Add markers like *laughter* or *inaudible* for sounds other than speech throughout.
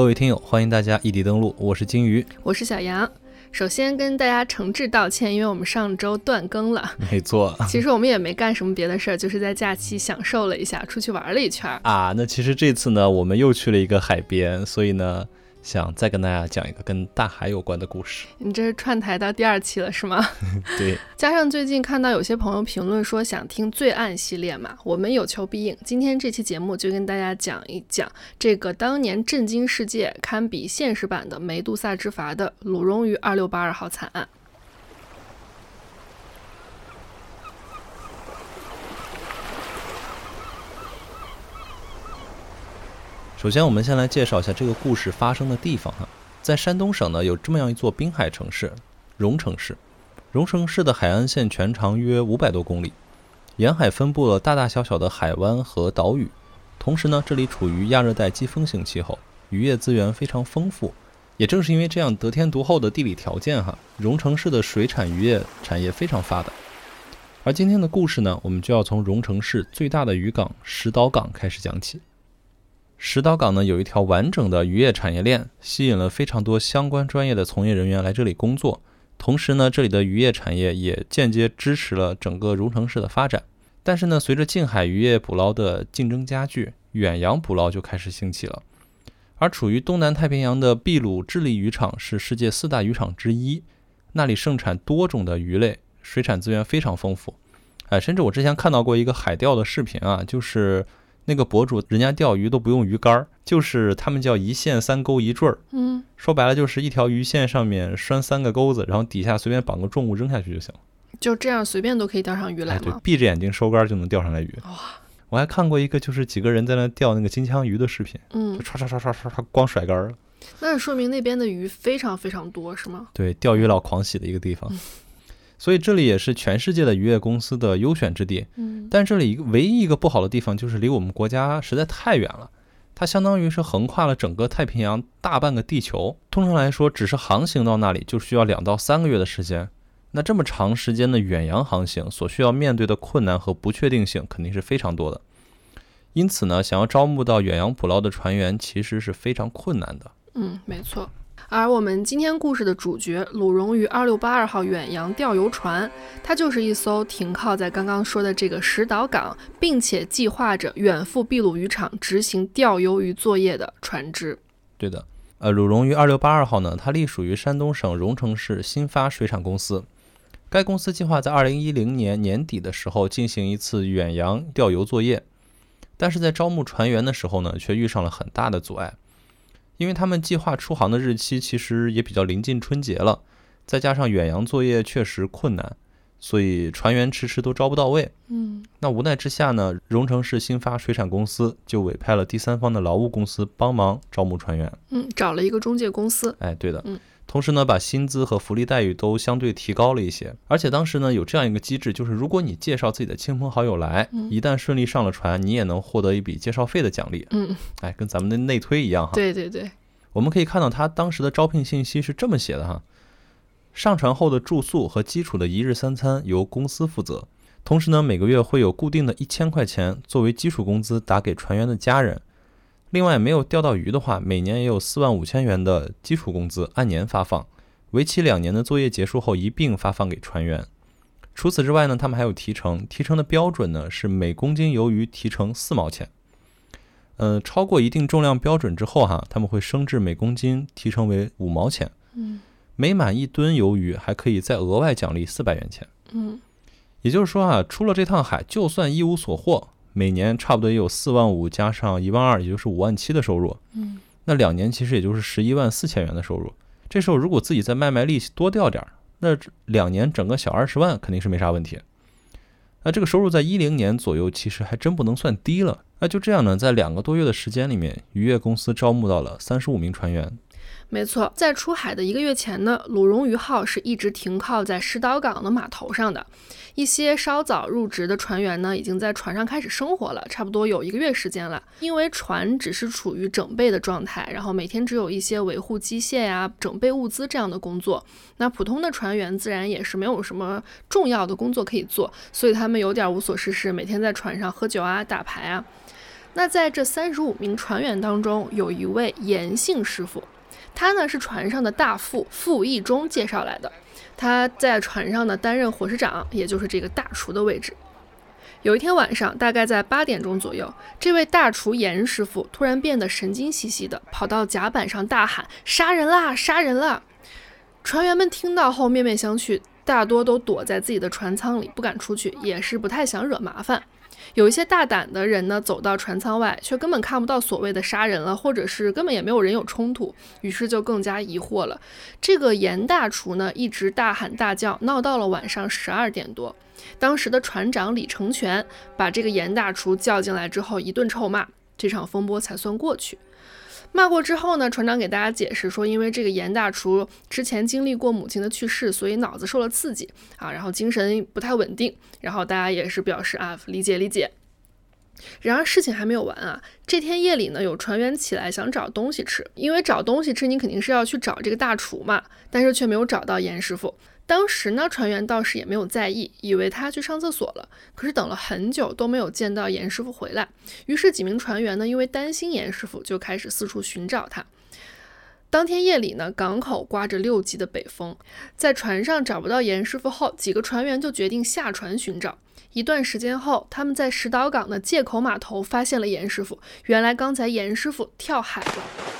各位听友，欢迎大家异地登录，我是金鱼，我是小杨。首先跟大家诚挚道歉，因为我们上周断更了。没错，其实我们也没干什么别的事儿，就是在假期享受了一下，出去玩了一圈啊。那其实这次呢，我们又去了一个海边，所以呢。想再跟大家讲一个跟大海有关的故事。*laughs* 你这是串台到第二期了是吗？*laughs* 对。加上最近看到有些朋友评论说想听罪案系列嘛，我们有求必应。今天这期节目就跟大家讲一讲这个当年震惊世界、堪比现实版的梅杜萨之筏的鲁荣于二六八二号惨案。首先，我们先来介绍一下这个故事发生的地方哈，在山东省呢有这么样一座滨海城市——荣城市。荣城市的海岸线全长约五百多公里，沿海分布了大大小小的海湾和岛屿。同时呢，这里处于亚热带季风型气候，渔业资源非常丰富。也正是因为这样得天独厚的地理条件哈，荣城市的水产渔业产业非常发达。而今天的故事呢，我们就要从荣城市最大的渔港石岛港开始讲起。石岛港呢有一条完整的渔业产业链，吸引了非常多相关专业的从业人员来这里工作。同时呢，这里的渔业产业也间接支持了整个荣城市的发展。但是呢，随着近海渔业捕捞的竞争加剧，远洋捕捞就开始兴起了。而处于东南太平洋的秘鲁智利渔场是世界四大渔场之一，那里盛产多种的鱼类，水产资源非常丰富。哎，甚至我之前看到过一个海钓的视频啊，就是。那个博主，人家钓鱼都不用鱼竿，就是他们叫一线三钩一坠儿。嗯，说白了就是一条鱼线上面拴三个钩子，然后底下随便绑个重物扔下去就行了。就这样随便都可以钓上鱼来吗？对，闭着眼睛收竿就能钓上来鱼。哇！我还看过一个就是几个人在那钓那个金枪鱼的视频，嗯，就唰唰唰唰唰唰光甩竿了。那说明那边的鱼非常非常多，是吗？对，钓鱼佬狂喜的一个地方。*laughs* 所以这里也是全世界的渔业公司的优选之地。嗯，但这里一个唯一一个不好的地方就是离我们国家实在太远了，它相当于是横跨了整个太平洋大半个地球。通常来说，只是航行到那里就需要两到三个月的时间。那这么长时间的远洋航行所需要面对的困难和不确定性肯定是非常多的。因此呢，想要招募到远洋捕捞的船员其实是非常困难的。嗯，没错。而我们今天故事的主角鲁荣鱼二六八二号远洋钓游船，它就是一艘停靠在刚刚说的这个石岛港，并且计划着远赴秘鲁渔场执行钓鱿鱼作业的船只。对的，呃，鲁荣鱼二六八二号呢，它隶属于山东省荣成市新发水产公司。该公司计划在二零一零年年底的时候进行一次远洋钓游作业，但是在招募船员的时候呢，却遇上了很大的阻碍。因为他们计划出航的日期其实也比较临近春节了，再加上远洋作业确实困难，所以船员迟迟都招不到位。嗯，那无奈之下呢，荣成市新发水产公司就委派了第三方的劳务公司帮忙招募船员。嗯，找了一个中介公司。哎，对的。嗯，同时呢，把薪资和福利待遇都相对提高了一些。而且当时呢，有这样一个机制，就是如果你介绍自己的亲朋好友来，一旦顺利上了船，你也能获得一笔介绍费的奖励。嗯，哎，跟咱们的内推一样哈。对对对。我们可以看到，他当时的招聘信息是这么写的哈：上船后的住宿和基础的一日三餐由公司负责，同时呢，每个月会有固定的一千块钱作为基础工资打给船员的家人。另外，没有钓到鱼的话，每年也有四万五千元的基础工资按年发放，为期两年的作业结束后一并发放给船员。除此之外呢，他们还有提成，提成的标准呢是每公斤鱿鱼提成四毛钱。呃，超过一定重量标准之后，哈，他们会升至每公斤提成为五毛钱。嗯，每满一吨鱿鱼，还可以再额外奖励四百元钱。嗯，也就是说啊，出了这趟海，就算一无所获，每年差不多也有四万五加上一万二，也就是五万七的收入。嗯，那两年其实也就是十一万四千元的收入。这时候如果自己再卖卖力气多掉点儿，那两年整个小二十万肯定是没啥问题。那这个收入在一零年左右，其实还真不能算低了。那就这样呢，在两个多月的时间里面，渔业公司招募到了三十五名船员。没错，在出海的一个月前呢，鲁荣鱼号是一直停靠在石岛港的码头上的。一些稍早入职的船员呢，已经在船上开始生活了，差不多有一个月时间了。因为船只是处于整备的状态，然后每天只有一些维护机械呀、整备物资这样的工作。那普通的船员自然也是没有什么重要的工作可以做，所以他们有点无所事事，每天在船上喝酒啊、打牌啊。那在这三十五名船员当中，有一位严姓师傅，他呢是船上的大副傅义忠介绍来的，他在船上呢担任伙食长，也就是这个大厨的位置。有一天晚上，大概在八点钟左右，这位大厨严师傅突然变得神经兮兮的，跑到甲板上大喊：“杀人啦！杀人啦！”船员们听到后面面相觑，大多都躲在自己的船舱里，不敢出去，也是不太想惹麻烦。有一些大胆的人呢，走到船舱外，却根本看不到所谓的杀人了，或者是根本也没有人有冲突，于是就更加疑惑了。这个严大厨呢，一直大喊大叫，闹到了晚上十二点多。当时的船长李成全把这个严大厨叫进来之后，一顿臭骂，这场风波才算过去。骂过之后呢，船长给大家解释说，因为这个严大厨之前经历过母亲的去世，所以脑子受了刺激啊，然后精神不太稳定。然后大家也是表示啊，理解理解。然而事情还没有完啊，这天夜里呢，有船员起来想找东西吃，因为找东西吃，你肯定是要去找这个大厨嘛，但是却没有找到严师傅。当时呢，船员倒是也没有在意，以为他去上厕所了。可是等了很久都没有见到严师傅回来，于是几名船员呢，因为担心严师傅，就开始四处寻找他。当天夜里呢，港口刮着六级的北风，在船上找不到严师傅后，几个船员就决定下船寻找。一段时间后，他们在石岛港的借口码头发现了严师傅。原来刚才严师傅跳海了。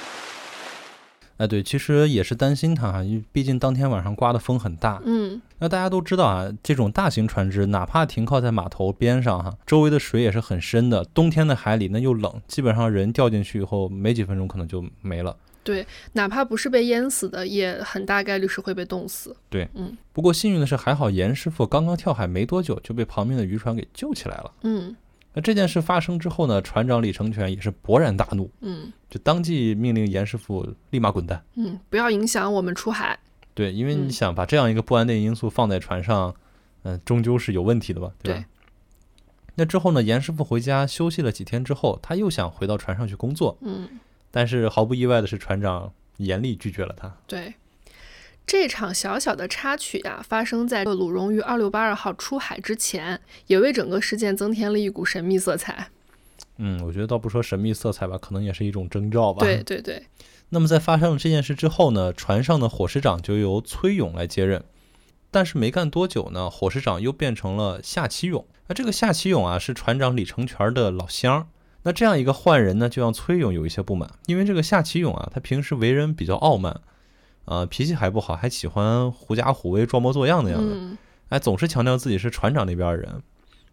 哎，对，其实也是担心他，因为毕竟当天晚上刮的风很大。嗯，那大家都知道啊，这种大型船只，哪怕停靠在码头边上，哈，周围的水也是很深的。冬天的海里那又冷，基本上人掉进去以后，没几分钟可能就没了。对，哪怕不是被淹死的，也很大概率是会被冻死。对，嗯。不过幸运的是，还好严师傅刚刚跳海没多久，就被旁边的渔船给救起来了。嗯。那这件事发生之后呢？船长李成全也是勃然大怒，嗯，就当即命令严师傅立马滚蛋，嗯，不要影响我们出海。对，因为你想把这样一个不安定因素放在船上，嗯，终究是有问题的吧？对吧？那之后呢？严师傅回家休息了几天之后，他又想回到船上去工作，嗯，但是毫不意外的是，船长严厉拒绝了他。对。这场小小的插曲呀，发生在鲁荣于二六八二号出海之前，也为整个事件增添了一股神秘色彩。嗯，我觉得倒不说神秘色彩吧，可能也是一种征兆吧。对对对。那么在发生了这件事之后呢，船上的伙食长就由崔勇来接任。但是没干多久呢，伙食长又变成了夏启勇。那这个夏启勇啊，是船长李成全的老乡。那这样一个换人呢，就让崔勇有一些不满，因为这个夏启勇啊，他平时为人比较傲慢。呃，脾气还不好，还喜欢狐假虎威、装模作样的样子，哎，总是强调自己是船长那边的人。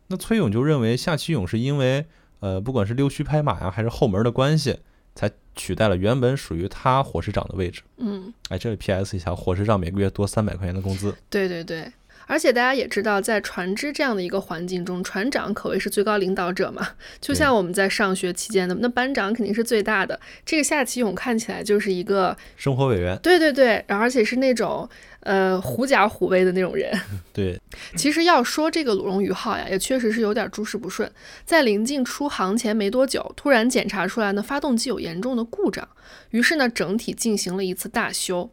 那崔勇就认为夏启勇是因为，呃，不管是溜须拍马呀，还是后门的关系，才取代了原本属于他伙食长的位置。嗯，哎，这里 P.S. 一下，伙食长每个月多三百块钱的工资。对对对。而且大家也知道，在船只这样的一个环境中，船长可谓是最高领导者嘛。就像我们在上学期间的，那班长肯定是最大的。这个夏启勇看起来就是一个生活委员，对对对，然后而且是那种呃狐假虎威的那种人。*laughs* 对，其实要说这个鲁荣鱼号呀，也确实是有点诸事不顺。在临近出航前没多久，突然检查出来呢，发动机有严重的故障，于是呢，整体进行了一次大修。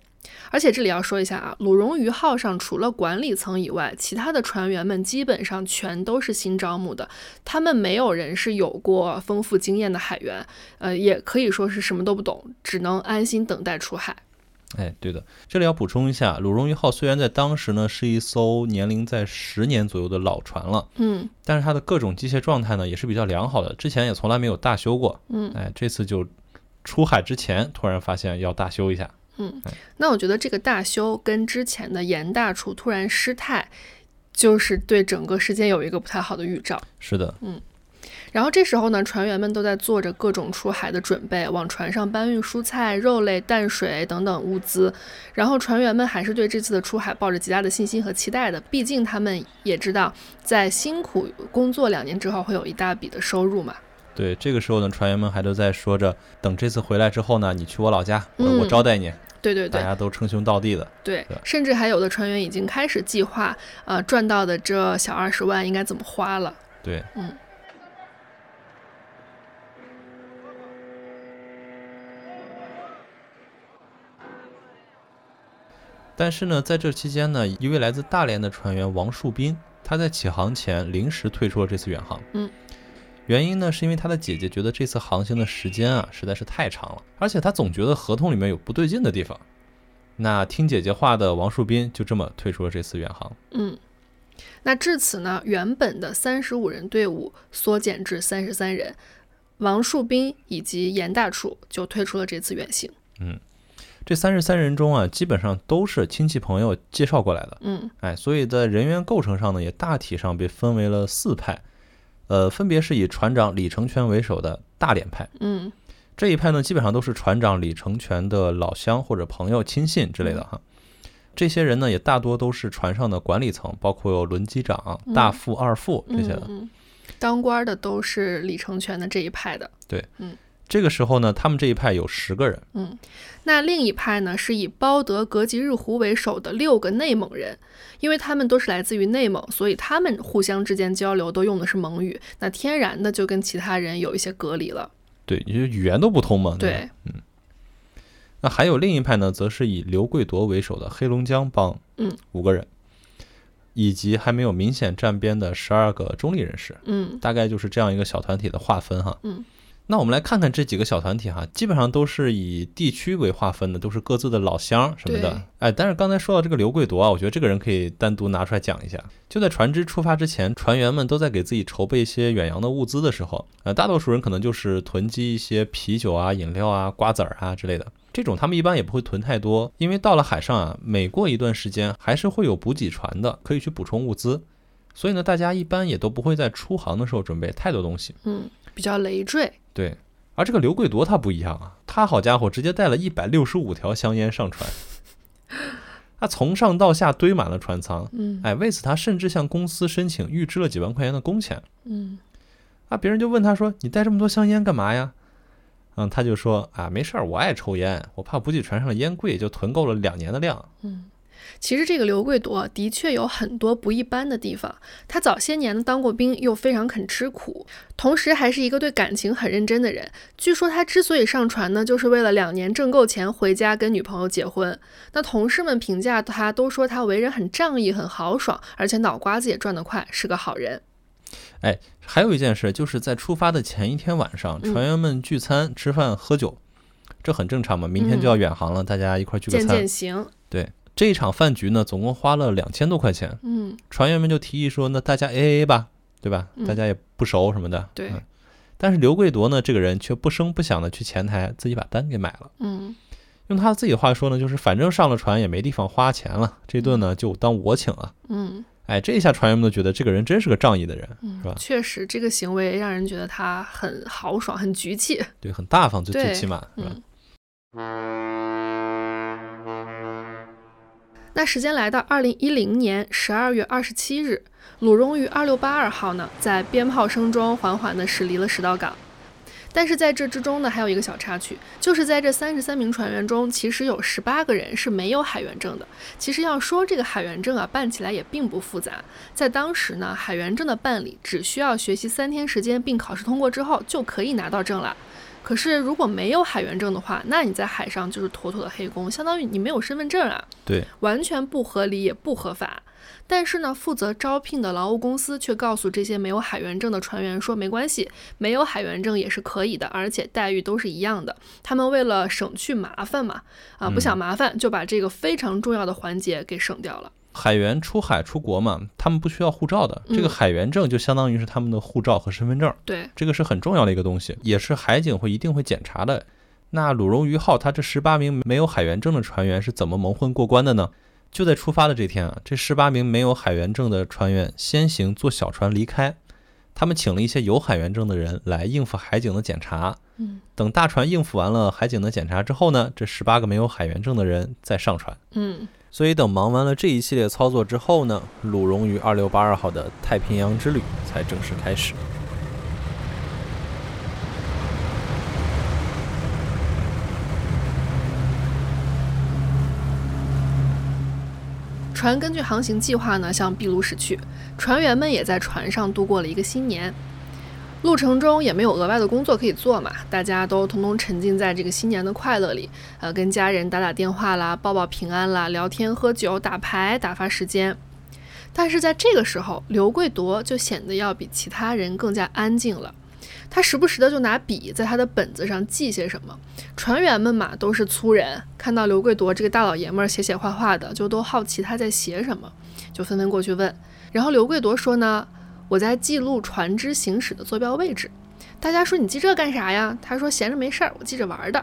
而且这里要说一下啊，鲁荣鱼号上除了管理层以外，其他的船员们基本上全都是新招募的，他们没有人是有过丰富经验的海员，呃，也可以说是什么都不懂，只能安心等待出海。哎，对的，这里要补充一下，鲁荣鱼号虽然在当时呢是一艘年龄在十年左右的老船了，嗯，但是它的各种机械状态呢也是比较良好的，之前也从来没有大修过，嗯，哎，这次就出海之前突然发现要大修一下。嗯，那我觉得这个大修跟之前的严大厨突然失态，就是对整个事件有一个不太好的预兆。是的，嗯。然后这时候呢，船员们都在做着各种出海的准备，往船上搬运蔬菜、肉类、淡水等等物资。然后船员们还是对这次的出海抱着极大的信心和期待的，毕竟他们也知道，在辛苦工作两年之后，会有一大笔的收入嘛。对，这个时候呢，船员们还都在说着，等这次回来之后呢，你去我老家，我招待你。对对对，大家都称兄道弟的。对，甚至还有的船员已经开始计划，呃，赚到的这小二十万应该怎么花了。对，嗯。但是呢，在这期间呢，一位来自大连的船员王树斌，他在起航前临时退出了这次远航。嗯。原因呢是因为他的姐姐觉得这次航行的时间啊实在是太长了，而且他总觉得合同里面有不对劲的地方。那听姐姐话的王树斌就这么退出了这次远航。嗯，那至此呢，原本的三十五人队伍缩减至三十三人，王树斌以及严大处就退出了这次远行。嗯，这三十三人中啊，基本上都是亲戚朋友介绍过来的。嗯哎，所以在人员构成上呢，也大体上被分为了四派，呃，分别是以船长李成全为首的大连派。嗯这一派呢，基本上都是船长李成全的老乡或者朋友、亲信之类的哈。这些人呢，也大多都是船上的管理层，包括有轮机长、大副、二副这些的。嗯嗯，当官的都是李成全的这一派的。这个时候呢，他们这一派有十个人。嗯，那另一派呢，是以包德格吉日湖为首的六个内蒙人，因为他们都是来自于内蒙，所以他们互相之间交流都用的是蒙语，那天然的就跟其他人有一些隔离了。对，因为语言都不通嘛。对，嗯，那还有另一派呢，则是以刘贵铎为首的黑龙江帮，嗯，五个人，以及还没有明显站边的十二个中立人士，嗯大概就是这样一个小团体的划分哈。嗯，那我们来看看这几个小团体哈，基本上都是以地区为划分的，都是各自的老乡什么的。哎，但是刚才说到这个刘贵铎啊，我觉得这个人可以单独拿出来讲一下。就在船只出发之前，船员们都在给自己筹备一些远洋的物资的时候，呃，大多数人可能就是囤积一些啤酒啊、饮料啊、瓜子儿啊之类的。这种他们一般也不会囤太多，因为到了海上啊，每过一段时间还是会有补给船的，可以去补充物资。所以呢，大家一般也都不会在出航的时候准备太多东西。嗯，比较累赘。对，而这个刘贵铎他不一样啊，他好家伙，直接带了一百六十五条香烟上船，他从上到下堆满了船舱。嗯哎，为此他甚至向公司申请预支了几万块钱的工钱。嗯啊，别人就问他说：“你带这么多香烟干嘛呀？”嗯，他就说：“啊，没事儿，我爱抽烟，我怕补给船上的烟贵，就囤够了两年的量。嗯。其实这个刘贵铎的确有很多不一般的地方。他早些年呢当过兵，又非常肯吃苦，同时还是一个对感情很认真的人。据说他之所以上船呢，就是为了两年挣够钱回家跟女朋友结婚。那同事们评价他，都说他为人很仗义、很豪爽，而且脑瓜子也转得快，是个好人。哎还有一件事，就是在出发的前一天晚上，嗯船员们聚餐、吃饭、喝酒，这很正常嘛。明天就要远航了，大家一块儿聚个渐餐。渐行。这一场饭局呢，总共花了两千多块钱。嗯船员们就提议说，那大家 A A 吧，对吧？嗯大家也不熟什么的。对嗯但是刘贵铎呢，这个人却不声不响的去前台自己把单给买了。嗯用他自己的话说呢，就是反正上了船也没地方花钱了，这顿呢就当我请了。嗯哎，这一下船员们都觉得这个人真是个仗义的人，嗯是吧，确实这个行为让人觉得他很豪爽、很局气。对，很大方，最最起码是吧？那时间来到二零一零年十二月二十七日，鲁荣鱼二六八二号呢，在鞭炮声中缓缓地驶离了石岛港。但是在这之中呢，还有一个小插曲，就是在这三十三名船员中，其实有十八个人是没有海员证的。其实要说这个海员证啊，办起来也并不复杂。在当时呢，海员证的办理只需要学习三天时间，并考试通过之后，就可以拿到证了。可是如果没有海员证的话，那你在海上就是妥妥的黑工，相当于你没有身份证啊，对，完全不合理也不合法。但是呢，负责招聘的劳务公司却告诉这些没有海员证的船员说，没关系，没有海员证也是可以的，而且待遇都是一样的。他们为了省去麻烦嘛，啊，不想麻烦，就把这个非常重要的环节给省掉了。海员出海出国嘛，他们不需要护照的，这个嗯海员证就相当于是他们的护照和身份证，对，这个是很重要的一个东西，也是海警会一定会检查的。那鲁荣鱼号它这十八名没有海员证的船员是怎么蒙混过关的呢？就在出发的这天啊，这十八名没有海员证的船员先行坐小船离开，他们请了一些有海员证的人来应付海警的检查。嗯等大船应付完了海警的检查之后呢，这十八个没有海员证的人再上船。嗯所以等忙完了这一系列操作之后呢，鲁荣鱼二六八二号的太平洋之旅才正式开始。船根据航行计划呢向秘鲁驶去，船员们也在船上度过了一个新年。路程中也没有额外的工作可以做嘛，大家都通通沉浸在这个新年的快乐里，呃，跟家人打打电话啦，报报平安啦，聊天、喝酒、打牌，打发时间。但是在这个时候，刘贵铎就显得要比其他人更加安静了。他时不时的就拿笔在他的本子上记些什么。船员们嘛都是粗人，看到刘贵铎这个大老爷们儿写写画画的，就都好奇他在写什么，就纷纷过去问。然后刘贵铎说呢，我在记录船只行驶的坐标位置。大家说你记这干啥呀？他说闲着没事儿，我记着玩的。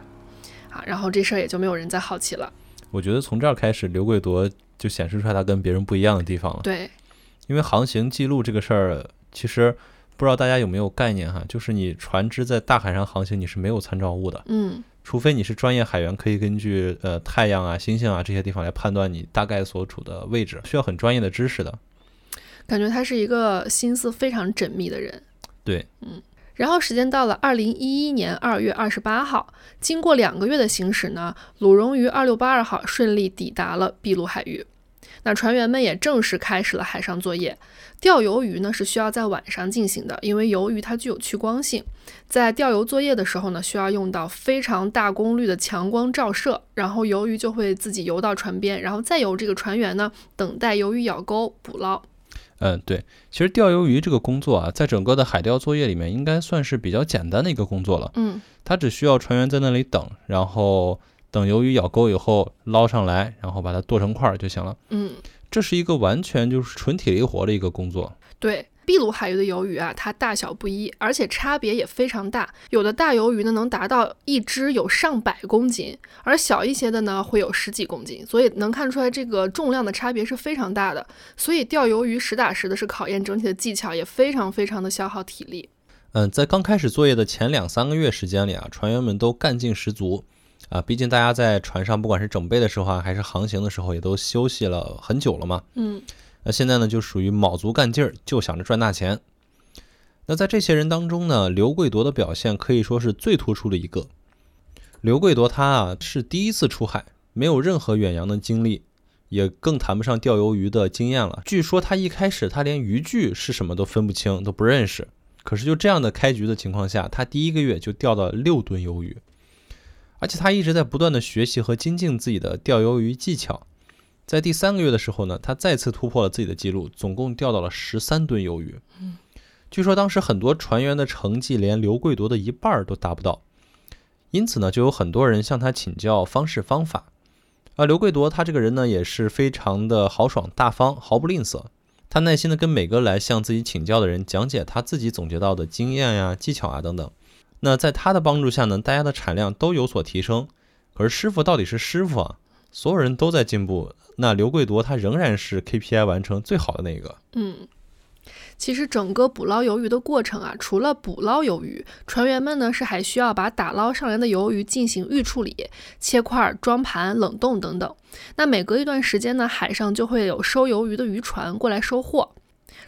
啊，然后这事儿也就没有人再好奇了。我觉得从这儿开始，刘贵铎就显示出来他跟别人不一样的地方了。对，因为航行记录这个事儿，其实不知道大家有没有概念哈，就是你船只在大海上航行，你是没有参照物的。嗯，除非你是专业海员，可以根据呃太阳啊、星星啊这些地方来判断你大概所处的位置，需要很专业的知识的。感觉他是一个心思非常缜密的人。对，嗯。然后时间到了二零一一年二月二十八号，经过两个月的行驶呢，鲁荣于二六八二号顺利抵达了秘鲁海域。那船员们也正式开始了海上作业。钓鱿鱼呢是需要在晚上进行的，因为鱿鱼它具有趋光性，在钓游作业的时候呢，需要用到非常大功率的强光照射，然后鱿鱼就会自己游到船边，然后再由这个船员呢等待鱿鱼咬钩捕捞。嗯，对，其实钓鱿鱼这个工作啊，在整个的海钓作业里面，应该算是比较简单的一个工作了。嗯，它只需要船员在那里等，然后等鱿鱼咬钩以后捞上来，然后把它剁成块儿就行了。嗯，这是一个完全就是纯体力活的一个工作。对。秘鲁海域的鱿鱼啊，它大小不一，而且差别也非常大。有的大鱿鱼呢，能达到一只有上百公斤，而小一些的呢，会有十几公斤。所以能看出来这个重量的差别是非常大的。所以钓鱿鱼实打实的是考验整体的技巧，也非常非常的消耗体力。嗯，在刚开始作业的前两三个月时间里啊，船员们都干劲十足啊。毕竟大家在船上，不管是整备的时候啊，还是航行的时候，也都休息了很久了嘛。嗯。那现在呢，就属于卯足干劲儿，就想着赚大钱。那在这些人当中呢，刘贵铎的表现可以说是最突出的一个。刘贵铎他啊是第一次出海，没有任何远洋的经历，也更谈不上钓鱿鱼的经验了。据说他一开始他连渔具是什么都分不清，都不认识。可是就这样的开局的情况下，他第一个月就钓到六吨鱿鱼，而且他一直在不断的学习和精进自己的钓鱿鱼技巧。在第三个月的时候呢，他再次突破了自己的记录，总共钓到了十三吨鱿鱼。嗯，据说当时很多船员的成绩连刘贵铎的一半都达不到，因此呢，就有很多人向他请教方式方法。而刘贵铎他这个人呢，也是非常的豪爽大方，毫不吝啬。他耐心的跟每个来向自己请教的人讲解他自己总结到的经验呀、技巧啊等等。那在他的帮助下呢，大家的产量都有所提升。可是师傅到底是师傅啊，所有人都在进步。那刘贵铎他仍然是 KPI 完成最好的那个。嗯，其实整个捕捞鱿鱼的过程啊，除了捕捞鱿鱼，船员们呢是还需要把打捞上来的鱿鱼进行预处理、切块、装盘、冷冻等等。那每隔一段时间呢，海上就会有收鱿鱼的渔船过来收货，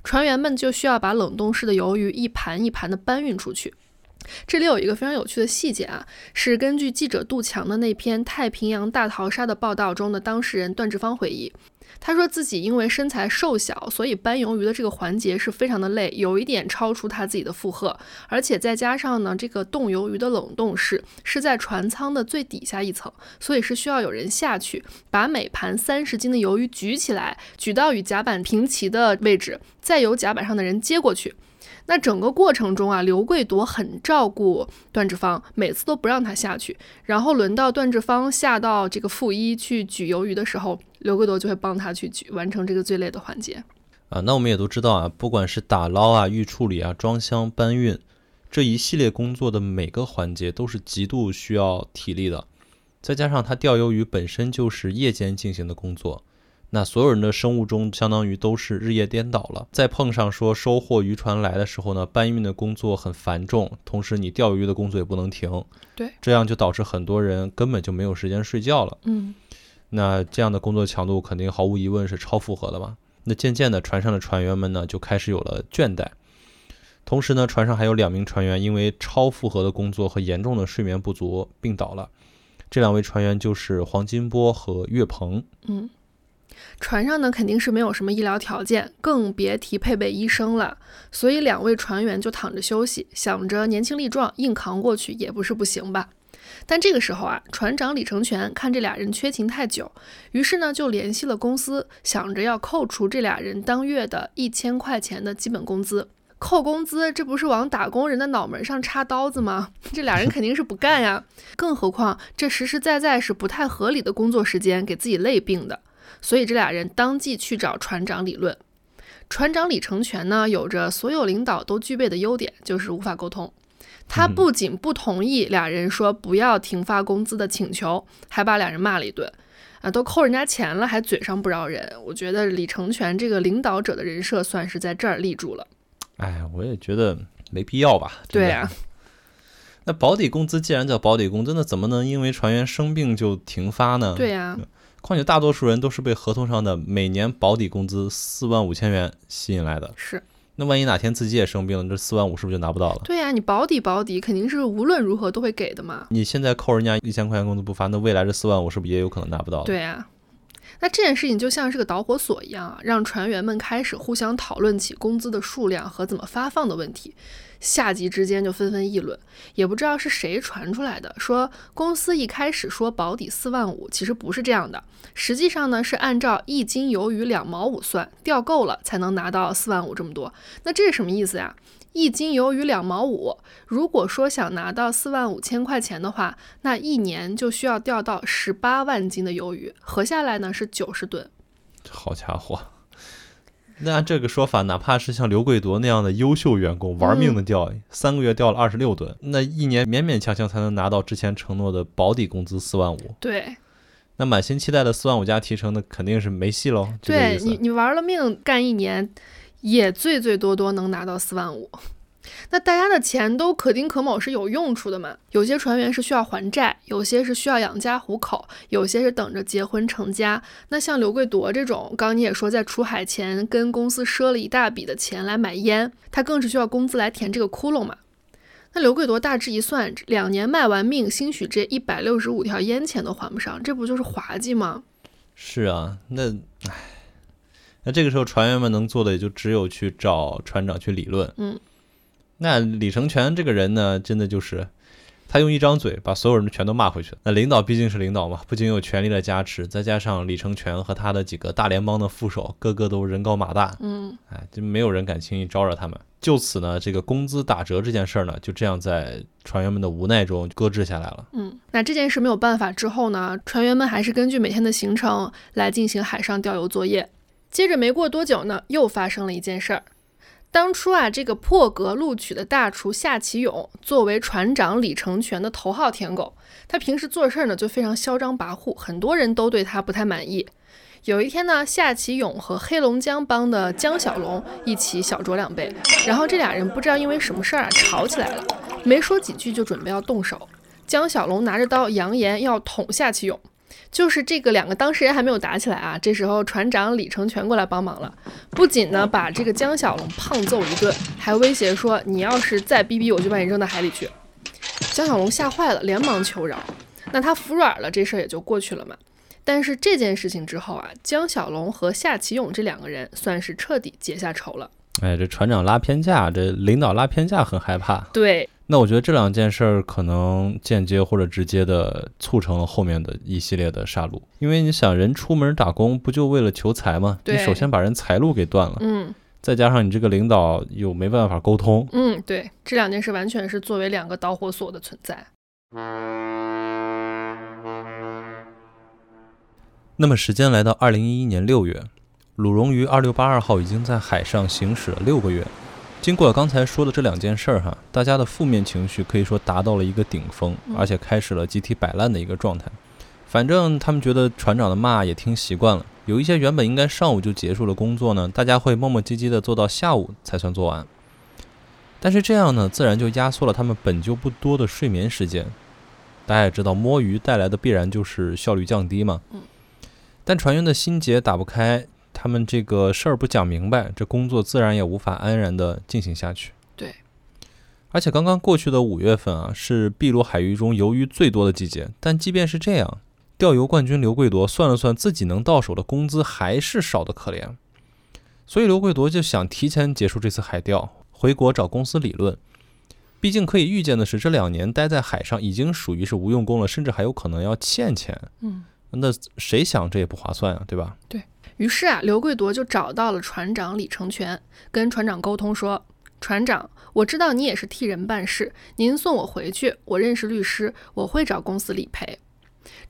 船员们就需要把冷冻室的鱿鱼一盘一盘的搬运出去。这里有一个非常有趣的细节啊，是根据记者杜强的那篇《太平洋大逃杀》的报道中的当事人段志芳回忆，他说自己因为身材瘦小，所以搬鱿鱼的这个环节是非常的累，有一点超出他自己的负荷，而且再加上呢，这个冻鱿鱼的冷冻室是在船舱的最底下一层，所以是需要有人下去把每盘三十斤的鱿鱼举起来，举到与甲板平齐的位置，再由甲板上的人接过去。那整个过程中啊，刘贵铎很照顾段志芳，每次都不让他下去。然后轮到段志芳下到这个负一去举鱿鱼的时候，刘贵铎就会帮他去举，完成这个最累的环节。啊，那我们也都知道啊，不管是打捞啊、预处理啊、装箱、搬运这一系列工作的每个环节都是极度需要体力的，再加上他钓鱿鱼本身就是夜间进行的工作。那所有人的生物钟相当于都是日夜颠倒了，再碰上说收获渔船来的时候呢，搬运的工作很繁重，同时你钓鱼的工作也不能停，对，这样就导致很多人根本就没有时间睡觉了。嗯，那这样的工作强度肯定毫无疑问是超负荷的嘛。那渐渐的，船上的船员们呢就开始有了倦怠，同时呢，船上还有两名船员因为超负荷的工作和严重的睡眠不足病倒了，这两位船员就是黄金波和岳鹏。嗯。船上呢肯定是没有什么医疗条件，更别提配备医生了。所以两位船员就躺着休息，想着年轻力壮，硬扛过去也不是不行吧。但这个时候啊，船长李成全看这俩人缺勤太久，于是呢就联系了公司，想着要扣除这俩人当月的一千块钱的基本工资。扣工资，这不是往打工人的脑门上插刀子吗？*laughs* 这俩人肯定是不干呀。更何况这实实在在是不太合理的工作时间，给自己累病的。所以这俩人当即去找船长理论。船长李成全呢，有着所有领导都具备的优点，就是无法沟通。他不仅不同意俩人说不要停发工资的请求，还把俩人骂了一顿。啊，都扣人家钱了，还嘴上不饶人。我觉得李成全这个领导者的人设算是在这儿立住了。哎，我也觉得没必要吧。对呀。那保底工资既然叫保底工资，那怎么能因为船员生病就停发呢？对呀。况且大多数人都是被合同上的每年保底工资四万五千元吸引来的。是。那万一哪天自己也生病了，这四万五是不是就拿不到了？对呀，你保底保底肯定是无论如何都会给的嘛。你现在扣人家一千块钱工资不发，那未来这四万五是不是也有可能拿不到？对呀。那这件事情就像是个导火索一样啊，让船员们开始互相讨论起工资的数量和怎么发放的问题。下级之间就纷纷议论，也不知道是谁传出来的，说公司一开始说保底四万五，其实不是这样的，实际上呢是按照一斤鱿鱼两毛五算，钓够了才能拿到四万五这么多。那这是什么意思呀？一斤鱿鱼两毛五，如果说想拿到四万五千块钱的话，那一年就需要钓到十八万斤的鱿鱼，合下来呢是九十吨。好家伙，那这个说法，哪怕是像刘贵夺那样的优秀员工，玩命的钓，三个月钓了二十六吨，那一年勉勉强强才能拿到之前承诺的保底工资四万五。对，那满心期待的四万五加提成，那肯定是没戏喽。对你，你玩了命干一年。也最最多多能拿到四万五，那大家的钱都可丁可卯是有用处的嘛？有些船员是需要还债，有些是需要养家糊口，有些是等着结婚成家。那像刘贵夺这种，刚你也说在出海前跟公司赊了一大笔的钱来买烟，他更是需要工资来填这个窟窿嘛？那刘贵夺大致一算，两年卖完命，兴许这一百六十五条烟钱都还不上，这不就是滑稽吗？是啊，那唉。那这个时候，船员们能做的也就只有去找船长去理论。嗯，那李成全这个人呢，真的就是他用一张嘴把所有人全都骂回去了。那领导毕竟是领导嘛，不仅有权力的加持，再加上李成全和他的几个大联邦的副手，个个都人高马大。嗯，哎，就没有人敢轻易招惹他们。就此呢，这个工资打折这件事儿呢，就这样在船员们的无奈中搁置下来了。嗯，那这件事没有办法之后呢，船员们还是根据每天的行程来进行海上钓油作业。接着没过多久呢，又发生了一件事儿。当初啊，这个破格录取的大厨夏启勇作为船长李成全的头号舔狗，他平时做事儿呢就非常嚣张跋扈，很多人都对他不太满意。有一天呢，夏启勇和黑龙江帮的江小龙一起小酌两杯，然后这俩人不知道因为什么事儿啊吵起来了，没说几句就准备要动手。江小龙拿着刀扬言要捅夏启勇。就是这个两个当事人还没有打起来啊，这时候船长李成全过来帮忙了，不仅呢把这个江小龙胖揍一顿，还威胁说你要是再逼逼我就把你扔到海里去。江小龙吓坏了，连忙求饶，那他服软了，这事儿也就过去了嘛。但是这件事情之后啊，江小龙和夏启勇这两个人算是彻底结下仇了。哎，这船长拉偏架，这领导拉偏架很害怕。对。那我觉得这两件事儿可能间接或者直接的促成了后面的一系列的杀戮，因为你想人出门打工不就为了求财吗？你首先把人财路给断了，嗯，再加上你这个领导又没办法沟通，嗯，对，这两件事完全是作为两个导火索的存在。那么时间来到二零一一年六月，鲁荣于二六八二号已经在海上行驶了六个月。经过刚才说的这两件事儿哈，大家的负面情绪可以说达到了一个顶峰，而且开始了集体摆烂的一个状态。反正他们觉得船长的骂也听习惯了，有一些原本应该上午就结束了工作呢，大家会磨磨唧唧的做到下午才算做完。但是这样呢，自然就压缩了他们本就不多的睡眠时间。大家也知道，摸鱼带来的必然就是效率降低嘛。但船员的心结打不开。他们这个事儿不讲明白，这工作自然也无法安然的进行下去。对，而且刚刚过去的五月份啊，是秘鲁海域中鱿鱼最多的季节。但即便是这样，钓油冠军刘贵夺算了算自己能到手的工资，还是少得可怜。所以刘贵夺就想提前结束这次海钓，回国找公司理论。毕竟可以预见的是，这两年待在海上已经属于是无用功了，甚至还有可能要欠钱。嗯，那谁想这也不划算啊，对吧？对。于是啊，刘贵夺就找到了船长李成全，跟船长沟通说：“船长，我知道你也是替人办事，您送我回去，我认识律师，我会找公司理赔。”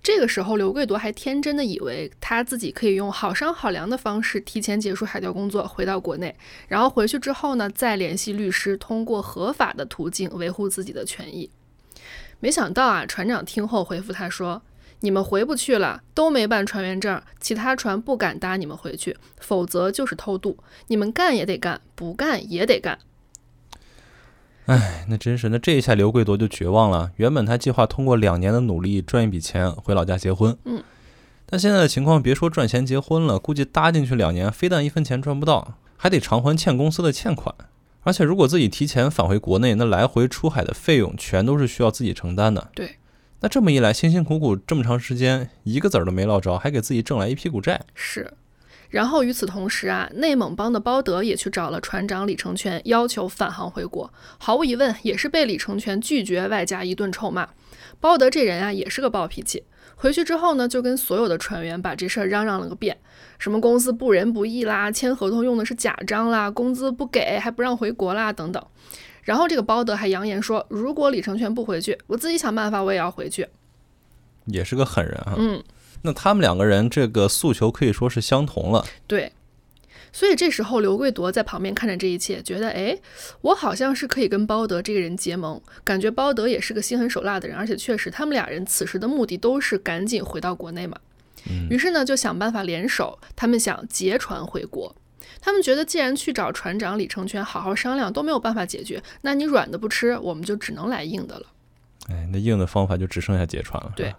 这个时候，刘贵铎还天真的以为他自己可以用好商好量的方式提前结束海钓工作，回到国内，然后回去之后呢，再联系律师，通过合法的途径维护自己的权益。没想到啊，船长听后回复他说。你们回不去了，都没办船员证，其他船不敢搭你们回去，否则就是偷渡。你们干也得干，不干也得干。哎，那真是，那这一下刘贵铎就绝望了。原本他计划通过两年的努力赚一笔钱回老家结婚，嗯，但现在的情况，别说赚钱结婚了，估计搭进去两年，非但一分钱赚不到，还得偿还欠公司的欠款。而且如果自己提前返回国内，那来回出海的费用全都是需要自己承担的。对。那这么一来，辛辛苦苦这么长时间，一个子儿都没捞着，还给自己挣来一屁股债。是，然后与此同时啊，内蒙帮的包德也去找了船长李成全，要求返航回国。毫无疑问，也是被李成全拒绝，外加一顿臭骂。包德这人啊，也是个暴脾气。回去之后呢，就跟所有的船员把这事儿嚷嚷了个遍，什么公司不仁不义啦，签合同用的是假章啦，工资不给还不让回国啦，等等。然后这个包德还扬言说，如果李成全不回去，我自己想办法，我也要回去。也是个狠人啊。嗯，那他们两个人这个诉求可以说是相同了。对，所以这时候刘贵铎在旁边看着这一切，觉得哎，我好像是可以跟包德这个人结盟，感觉包德也是个心狠手辣的人，而且确实他们俩人此时的目的都是赶紧回到国内嘛。于是呢，就想办法联手，他们想劫船回国。他们觉得，既然去找船长李成全好好商量都没有办法解决，那你软的不吃，我们就只能来硬的了。哎，那硬的方法就只剩下劫船了。对，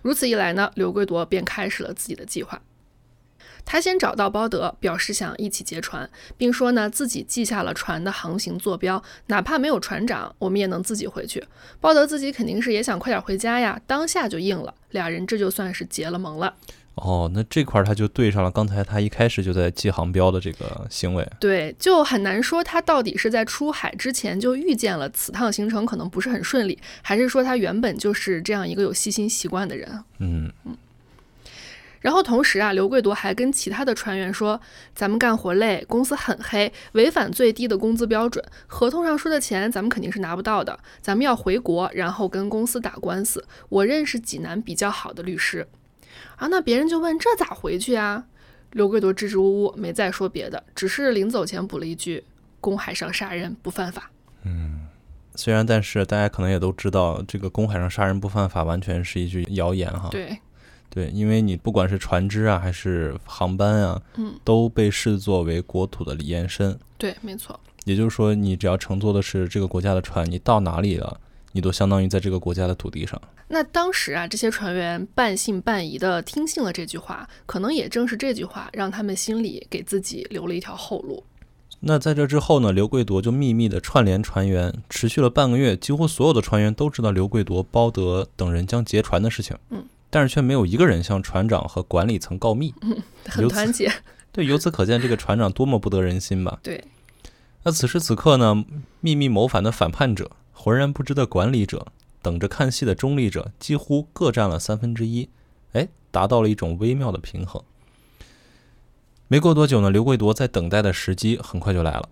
如此一来呢，刘贵铎便开始了自己的计划。他先找到包德，表示想一起劫船，并说呢自己记下了船的航行坐标，哪怕没有船长，我们也能自己回去。包德自己肯定是也想快点回家呀，当下就应了，俩人这就算是结了盟了。哦，那这块他就对上了刚才他一开始就在记航标的这个行为。对，就很难说他到底是在出海之前就预见了此趟行程可能不是很顺利，还是说他原本就是这样一个有细心习惯的人。嗯嗯。然后同时啊，刘贵铎还跟其他的船员说：“咱们干活累，公司很黑，违反最低的工资标准，合同上说的钱咱们肯定是拿不到的。咱们要回国，然后跟公司打官司。我认识济南比较好的律师。”啊，那别人就问这咋回去啊？刘贵铎支支吾吾，没再说别的，只是临走前补了一句：“公海上杀人不犯法。”嗯，虽然，但是大家可能也都知道，这个公海上杀人不犯法完全是一句谣言哈。对，对，因为你不管是船只啊，还是航班啊，嗯，都被视作为国土的延伸。对，没错。也就是说，你只要乘坐的是这个国家的船，你到哪里了？你都相当于在这个国家的土地上。那当时啊，这些船员半信半疑的听信了这句话，可能也正是这句话让他们心里给自己留了一条后路。那在这之后呢，刘贵铎就秘密的串联船员，持续了半个月，几乎所有的船员都知道刘贵铎、包德等人将劫船的事情。嗯，但是却没有一个人向船长和管理层告密。嗯，*laughs* 很团结。*laughs* 对，由此可见这个船长多么不得人心吧？对。那此时此刻呢，秘密谋反的反叛者。浑然不知的管理者，等着看戏的中立者，几乎各占了三分之一，哎，达到了一种微妙的平衡。没过多久呢，刘贵铎在等待的时机很快就来了。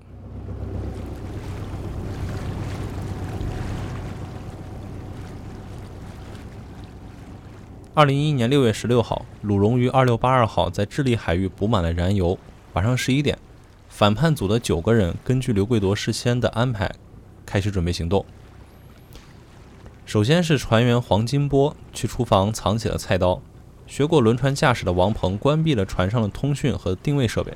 二零一一年六月十六号，鲁荣于二六八二号在智利海域补满了燃油。晚上十一点，反叛组的九个人根据刘贵铎事先的安排，开始准备行动。首先是船员黄金波去厨房藏起了菜刀，学过轮船驾驶的王鹏关闭了船上的通讯和定位设备，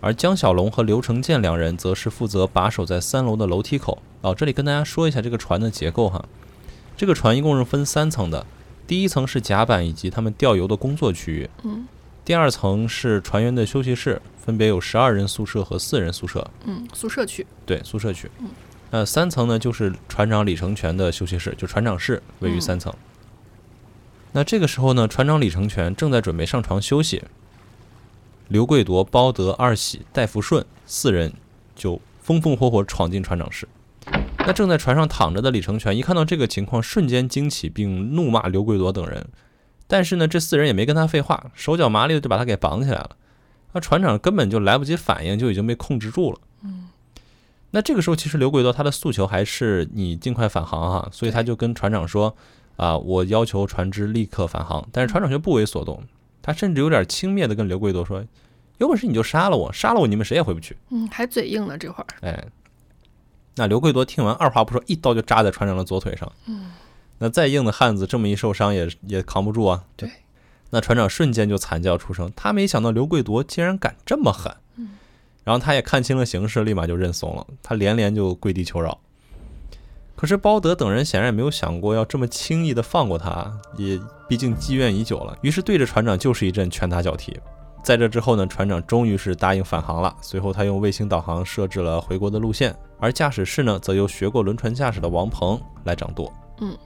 而江小龙和刘成建两人则是负责把守在三楼的楼梯口。哦，这里跟大家说一下这个船的结构哈，这个船一共是分三层的，第一层是甲板以及他们吊油的工作区域，嗯，第二层是船员的休息室，分别有十二人宿舍和四人宿舍，嗯，宿舍区，对，宿舍区，嗯。呃，三层呢，就是船长李成全的休息室，就船长室位于三层。那这个时候呢，船长李成全正在准备上床休息，刘贵夺、包德、二喜、戴福顺四人就风风火火闯进船长室。那正在船上躺着的李成全一看到这个情况，瞬间惊起，并怒骂刘贵夺等人。但是呢，这四人也没跟他废话，手脚麻利的就把他给绑起来了。那船长根本就来不及反应，就已经被控制住了。嗯。那这个时候，其实刘贵多他的诉求还是你尽快返航哈，所以他就跟船长说啊，我要求船只立刻返航。但是船长却不为所动，他甚至有点轻蔑的跟刘贵多说：“有本事你就杀了我，杀了我你们谁也回不去。”嗯，还嘴硬呢这会儿。哎，那刘贵多听完，二话不说，一刀就扎在船长的左腿上。嗯，那再硬的汉子，这么一受伤也也扛不住啊。对，那船长瞬间就惨叫出声。他没想到刘贵多竟然敢这么狠。嗯。然后他也看清了形势，立马就认怂了。他连连就跪地求饶。可是包德等人显然也没有想过要这么轻易的放过他，也毕竟积怨已久了。于是对着船长就是一阵拳打脚踢。在这之后呢，船长终于是答应返航了。随后他用卫星导航设置了回国的路线，而驾驶室呢，则由学过轮船驾驶的王鹏来掌舵。嗯。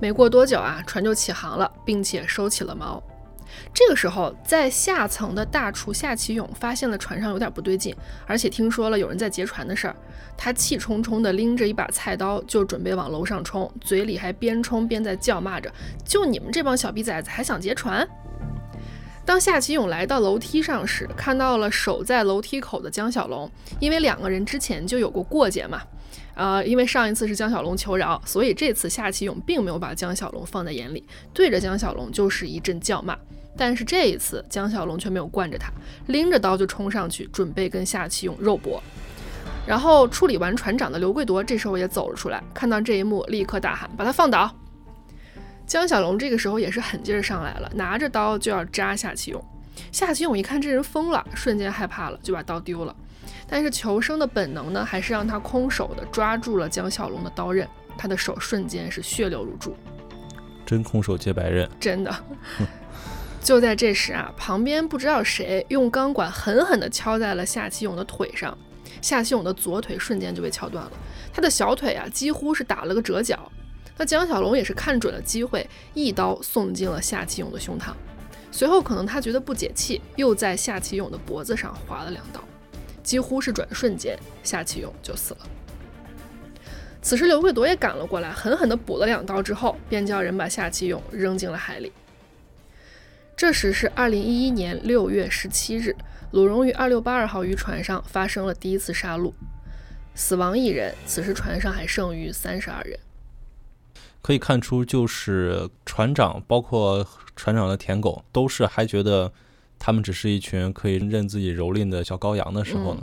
没过多久啊，船就起航了，并且收起了锚。这个时候，在下层的大厨夏启勇发现了船上有点不对劲，而且听说了有人在劫船的事儿。他气冲冲地拎着一把菜刀，就准备往楼上冲，嘴里还边冲边在叫骂着：“就你们这帮小逼崽子，还想劫船！”当夏启勇来到楼梯上时，看到了守在楼梯口的江小龙，因为两个人之前就有过过节嘛。呃，因为上一次是江小龙求饶，所以这次夏启勇并没有把江小龙放在眼里，对着江小龙就是一阵叫骂。但是这一次，江小龙却没有惯着他，拎着刀就冲上去，准备跟夏启勇肉搏。然后处理完船长的刘贵夺这时候也走了出来，看到这一幕，立刻大喊：“把他放倒！”江小龙这个时候也是狠劲儿上来了，拿着刀就要扎夏启勇。夏启勇一看这人疯了，瞬间害怕了，就把刀丢了。但是求生的本能呢，还是让他空手的抓住了江小龙的刀刃，他的手瞬间是血流如注。真空手接白刃，真的。*laughs* 就在这时啊，旁边不知道谁用钢管狠狠地敲在了夏启勇的腿上，夏启勇的左腿瞬间就被敲断了，他的小腿啊几乎是打了个折角。那江小龙也是看准了机会，一刀送进了夏启勇的胸膛，随后可能他觉得不解气，又在夏启勇的脖子上划了两刀，几乎是转瞬间，夏启勇就死了。此时刘贵铎也赶了过来，狠狠地补了两刀之后，便叫人把夏启勇扔进了海里。这时是二零一一年六月十七日，鲁荣于二六八二号渔船上发生了第一次杀戮，死亡一人。此时船上还剩余三十二人。可以看出，就是船长，包括船长的舔狗，都是还觉得他们只是一群可以任自己蹂躏的小羔羊的时候呢。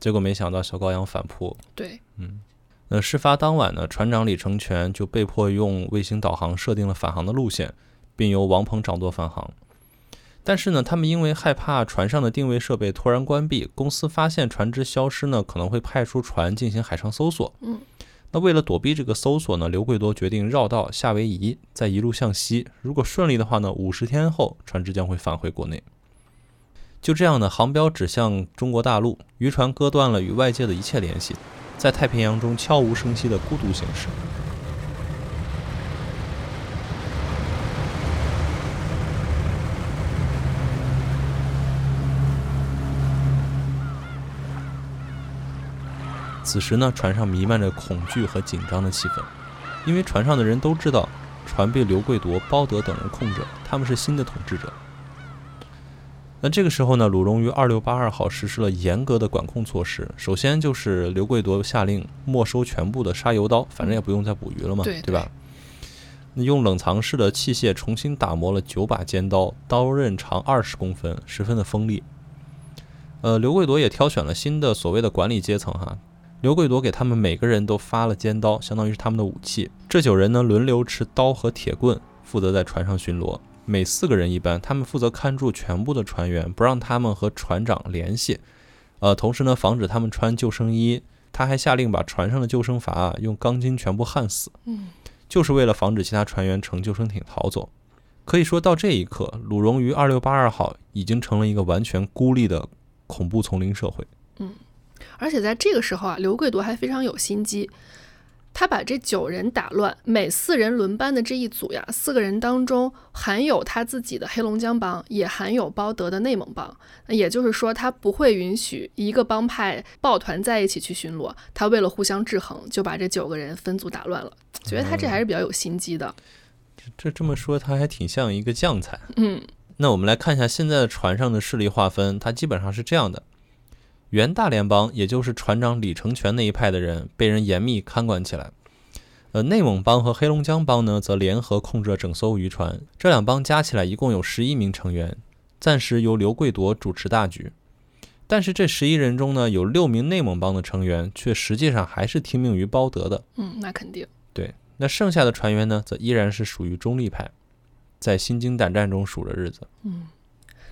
结果没想到小羔羊反扑。对，嗯。那事发当晚呢，船长李成全就被迫用卫星导航设定了返航的路线。并由王鹏掌舵返航，但是呢，他们因为害怕船上的定位设备突然关闭，公司发现船只消失呢，可能会派出船进行海上搜索。嗯，那为了躲避这个搜索呢，刘贵多决定绕道夏威夷，再一路向西。如果顺利的话呢，五十天后船只将会返回国内。就这样呢，航标指向中国大陆，渔船割断了与外界的一切联系，在太平洋中悄无声息的孤独行驶。此时呢，船上弥漫着恐惧和紧张的气氛，因为船上的人都知道，船被刘贵夺、包德等人控制，他们是新的统治者。那这个时候呢，鲁荣于二六八二号实施了严格的管控措施，首先就是刘贵夺下令没收全部的杀油刀，反正也不用再捕鱼了嘛，对对吧？用冷藏室的器械重新打磨了九把尖刀，刀刃长二十公分，十分的锋利。呃，刘贵夺也挑选了新的所谓的管理阶层哈。刘贵铎给他们每个人都发了尖刀，相当于是他们的武器。这九人呢，轮流持刀和铁棍，负责在船上巡逻。每四个人一班，他们负责看住全部的船员，不让他们和船长联系。呃，同时呢，防止他们穿救生衣。他还下令把船上的救生筏用钢筋全部焊死，嗯，就是为了防止其他船员乘救生艇逃走。可以说到这一刻，鲁荣于二六八二号已经成了一个完全孤立的恐怖丛林社会。嗯。而且在这个时候啊，刘贵铎还非常有心机，他把这九人打乱，每四人轮班的这一组呀，四个人当中含有他自己的黑龙江帮，也含有包德的内蒙帮。那也就是说，他不会允许一个帮派抱团在一起去巡逻。他为了互相制衡，就把这九个人分组打乱了。觉得他这还是比较有心机的。这这么说，他还挺像一个将才。嗯，那我们来看一下现在的船上的势力划分，它基本上是这样的。原大联邦，也就是船长李成全那一派的人，被人严密看管起来。呃，内蒙帮和黑龙江帮呢，则联合控制了整艘渔船。这两帮加起来一共有十一名成员，暂时由刘贵铎主持大局。但是这十一人中呢，有六名内蒙帮的成员，却实际上还是听命于包德的。嗯，那肯定。对，那剩下的船员呢，则依然是属于中立派，在心惊胆战中数着日子。嗯。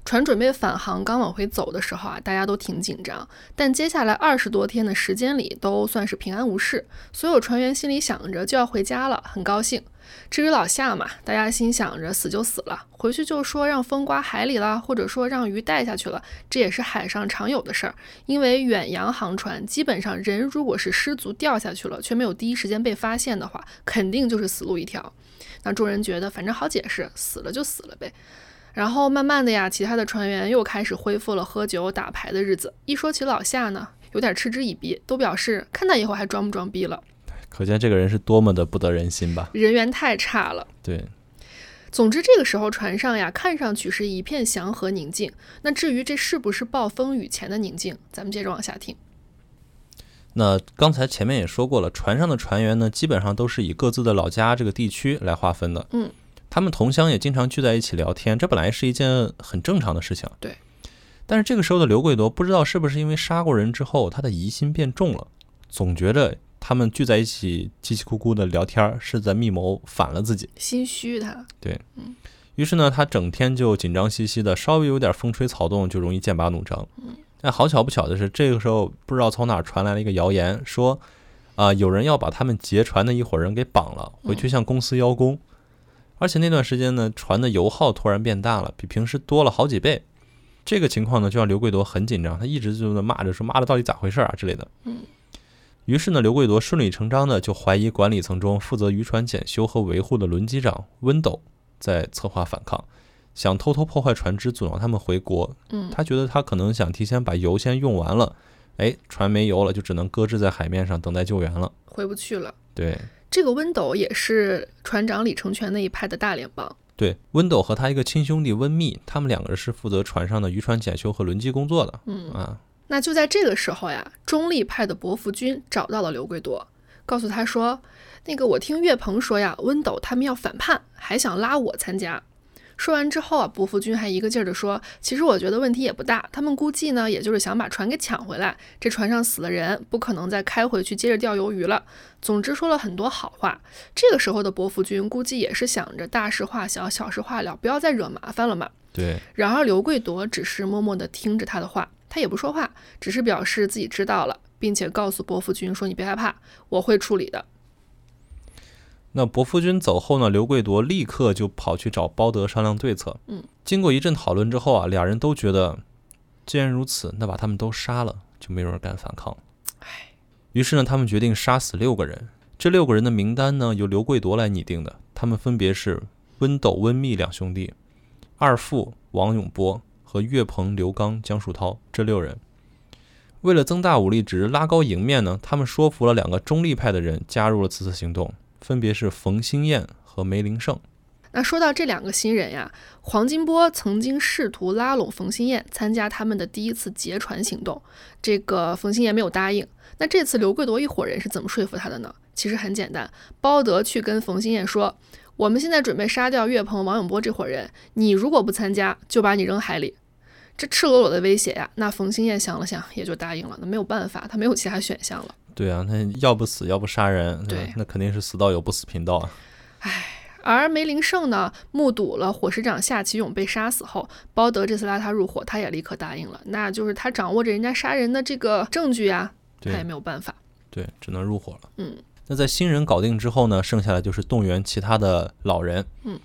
船准备返航，刚往回走的时候啊，大家都挺紧张。但接下来二十多天的时间里，都算是平安无事。所有船员心里想着就要回家了，很高兴。至于老夏嘛，大家心想着死就死了，回去就说让风刮海里了，或者说让鱼带下去了，这也是海上常有的事儿。因为远洋航船基本上人如果是失足掉下去了，却没有第一时间被发现的话，肯定就是死路一条。那众人觉得反正好解释，死了就死了呗。然后慢慢的呀，其他的船员又开始恢复了喝酒打牌的日子。一说起老夏呢，有点嗤之以鼻，都表示看他以后还装不装逼了。可见这个人是多么的不得人心吧？人缘太差了。对。总之这个时候船上呀，看上去是一片祥和宁静。那至于这是不是暴风雨前的宁静，咱们接着往下听。那刚才前面也说过了，船上的船员呢，基本上都是以各自的老家这个地区来划分的。嗯。他们同乡也经常聚在一起聊天，这本来是一件很正常的事情。对。但是这个时候的刘贵夺不知道是不是因为杀过人之后，他的疑心变重了，总觉着他们聚在一起叽叽咕咕的聊天是在密谋反了自己，心虚他。对。嗯。于是呢，他整天就紧张兮兮的，稍微有点风吹草动就容易剑拔弩张。嗯。但好巧不巧的是，这个时候不知道从哪传来了一个谣言，说啊，有人要把他们劫船的一伙人给绑了，回去向公司邀功。而且那段时间呢，船的油耗突然变大了，比平时多了好几倍。这个情况呢，就让刘贵夺很紧张，他一直就在骂着说：“妈的，到底咋回事啊？”之类的。嗯。于是呢，刘贵夺顺理成章的就怀疑管理层中负责渔船检修和维护的轮机长温斗在策划反抗，想偷偷破坏船只，阻挠他们回国。嗯。他觉得他可能想提前把油先用完了，哎，船没油了，就只能搁置在海面上等待救援了，回不去了。对。这个温斗也是船长李成全那一派的大联帮。对，温斗和他一个亲兄弟温密，他们两个人是负责船上的渔船检修和轮机工作的。嗯啊，那就在这个时候呀，中立派的伯福军找到了刘贵多，告诉他说：“那个我听岳鹏说呀，温斗他们要反叛，还想拉我参加。”说完之后啊，伯福军还一个劲儿地说：“其实我觉得问题也不大，他们估计呢，也就是想把船给抢回来。这船上死了人，不可能再开回去接着钓鱿鱼了。总之说了很多好话。这个时候的伯福军估计也是想着大事化小，小事化了，不要再惹麻烦了嘛。对。然而刘贵夺只是默默地听着他的话，他也不说话，只是表示自己知道了，并且告诉伯福军说：“你别害怕，我会处理的。”那伯夫君走后呢？刘贵夺立刻就跑去找包德商量对策。嗯，经过一阵讨论之后啊，俩人都觉得，既然如此，那把他们都杀了，就没有人敢反抗。唉，于是呢，他们决定杀死六个人。这六个人的名单呢，由刘贵夺来拟定的。他们分别是温斗、温密两兄弟，二父王永波和岳鹏、刘刚、江树涛这六人。为了增大武力值、拉高赢面呢，他们说服了两个中立派的人加入了此次行动。分别是冯新燕和梅林胜。那说到这两个新人呀，黄金波曾经试图拉拢冯新燕参加他们的第一次劫船行动，这个冯兴燕没有答应。那这次刘贵夺一伙人是怎么说服他的呢？其实很简单，包德去跟冯新燕说：“我们现在准备杀掉岳鹏、王永波这伙人，你如果不参加，就把你扔海里。”这赤裸裸的威胁呀！那冯新燕想了想，也就答应了。那没有办法，他没有其他选项了。对啊，那要不死，要不杀人，对，那肯定是死道友不死贫道啊。唉，而梅林胜呢，目睹了火石长夏启勇被杀死后，包德这次拉他入伙，他也立刻答应了。那就是他掌握着人家杀人的这个证据呀，他也没有办法，对，只能入伙了。嗯，那在新人搞定之后呢，剩下的就是动员其他的老人。嗯，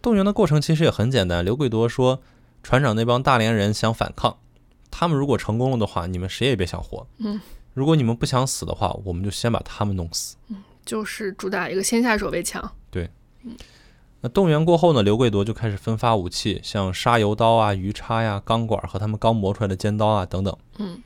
动员的过程其实也很简单。刘贵多说，船长那帮大连人想反抗，他们如果成功了的话，你们谁也别想活。嗯。*laughs* 如果你们不想死的话，我们就先把他们弄死。嗯，就是主打一个先下手为强。对，那动员过后呢，刘贵夺就开始分发武器，像杀油刀啊、鱼叉呀、钢管和他们刚磨出来的尖刀啊等等。嗯，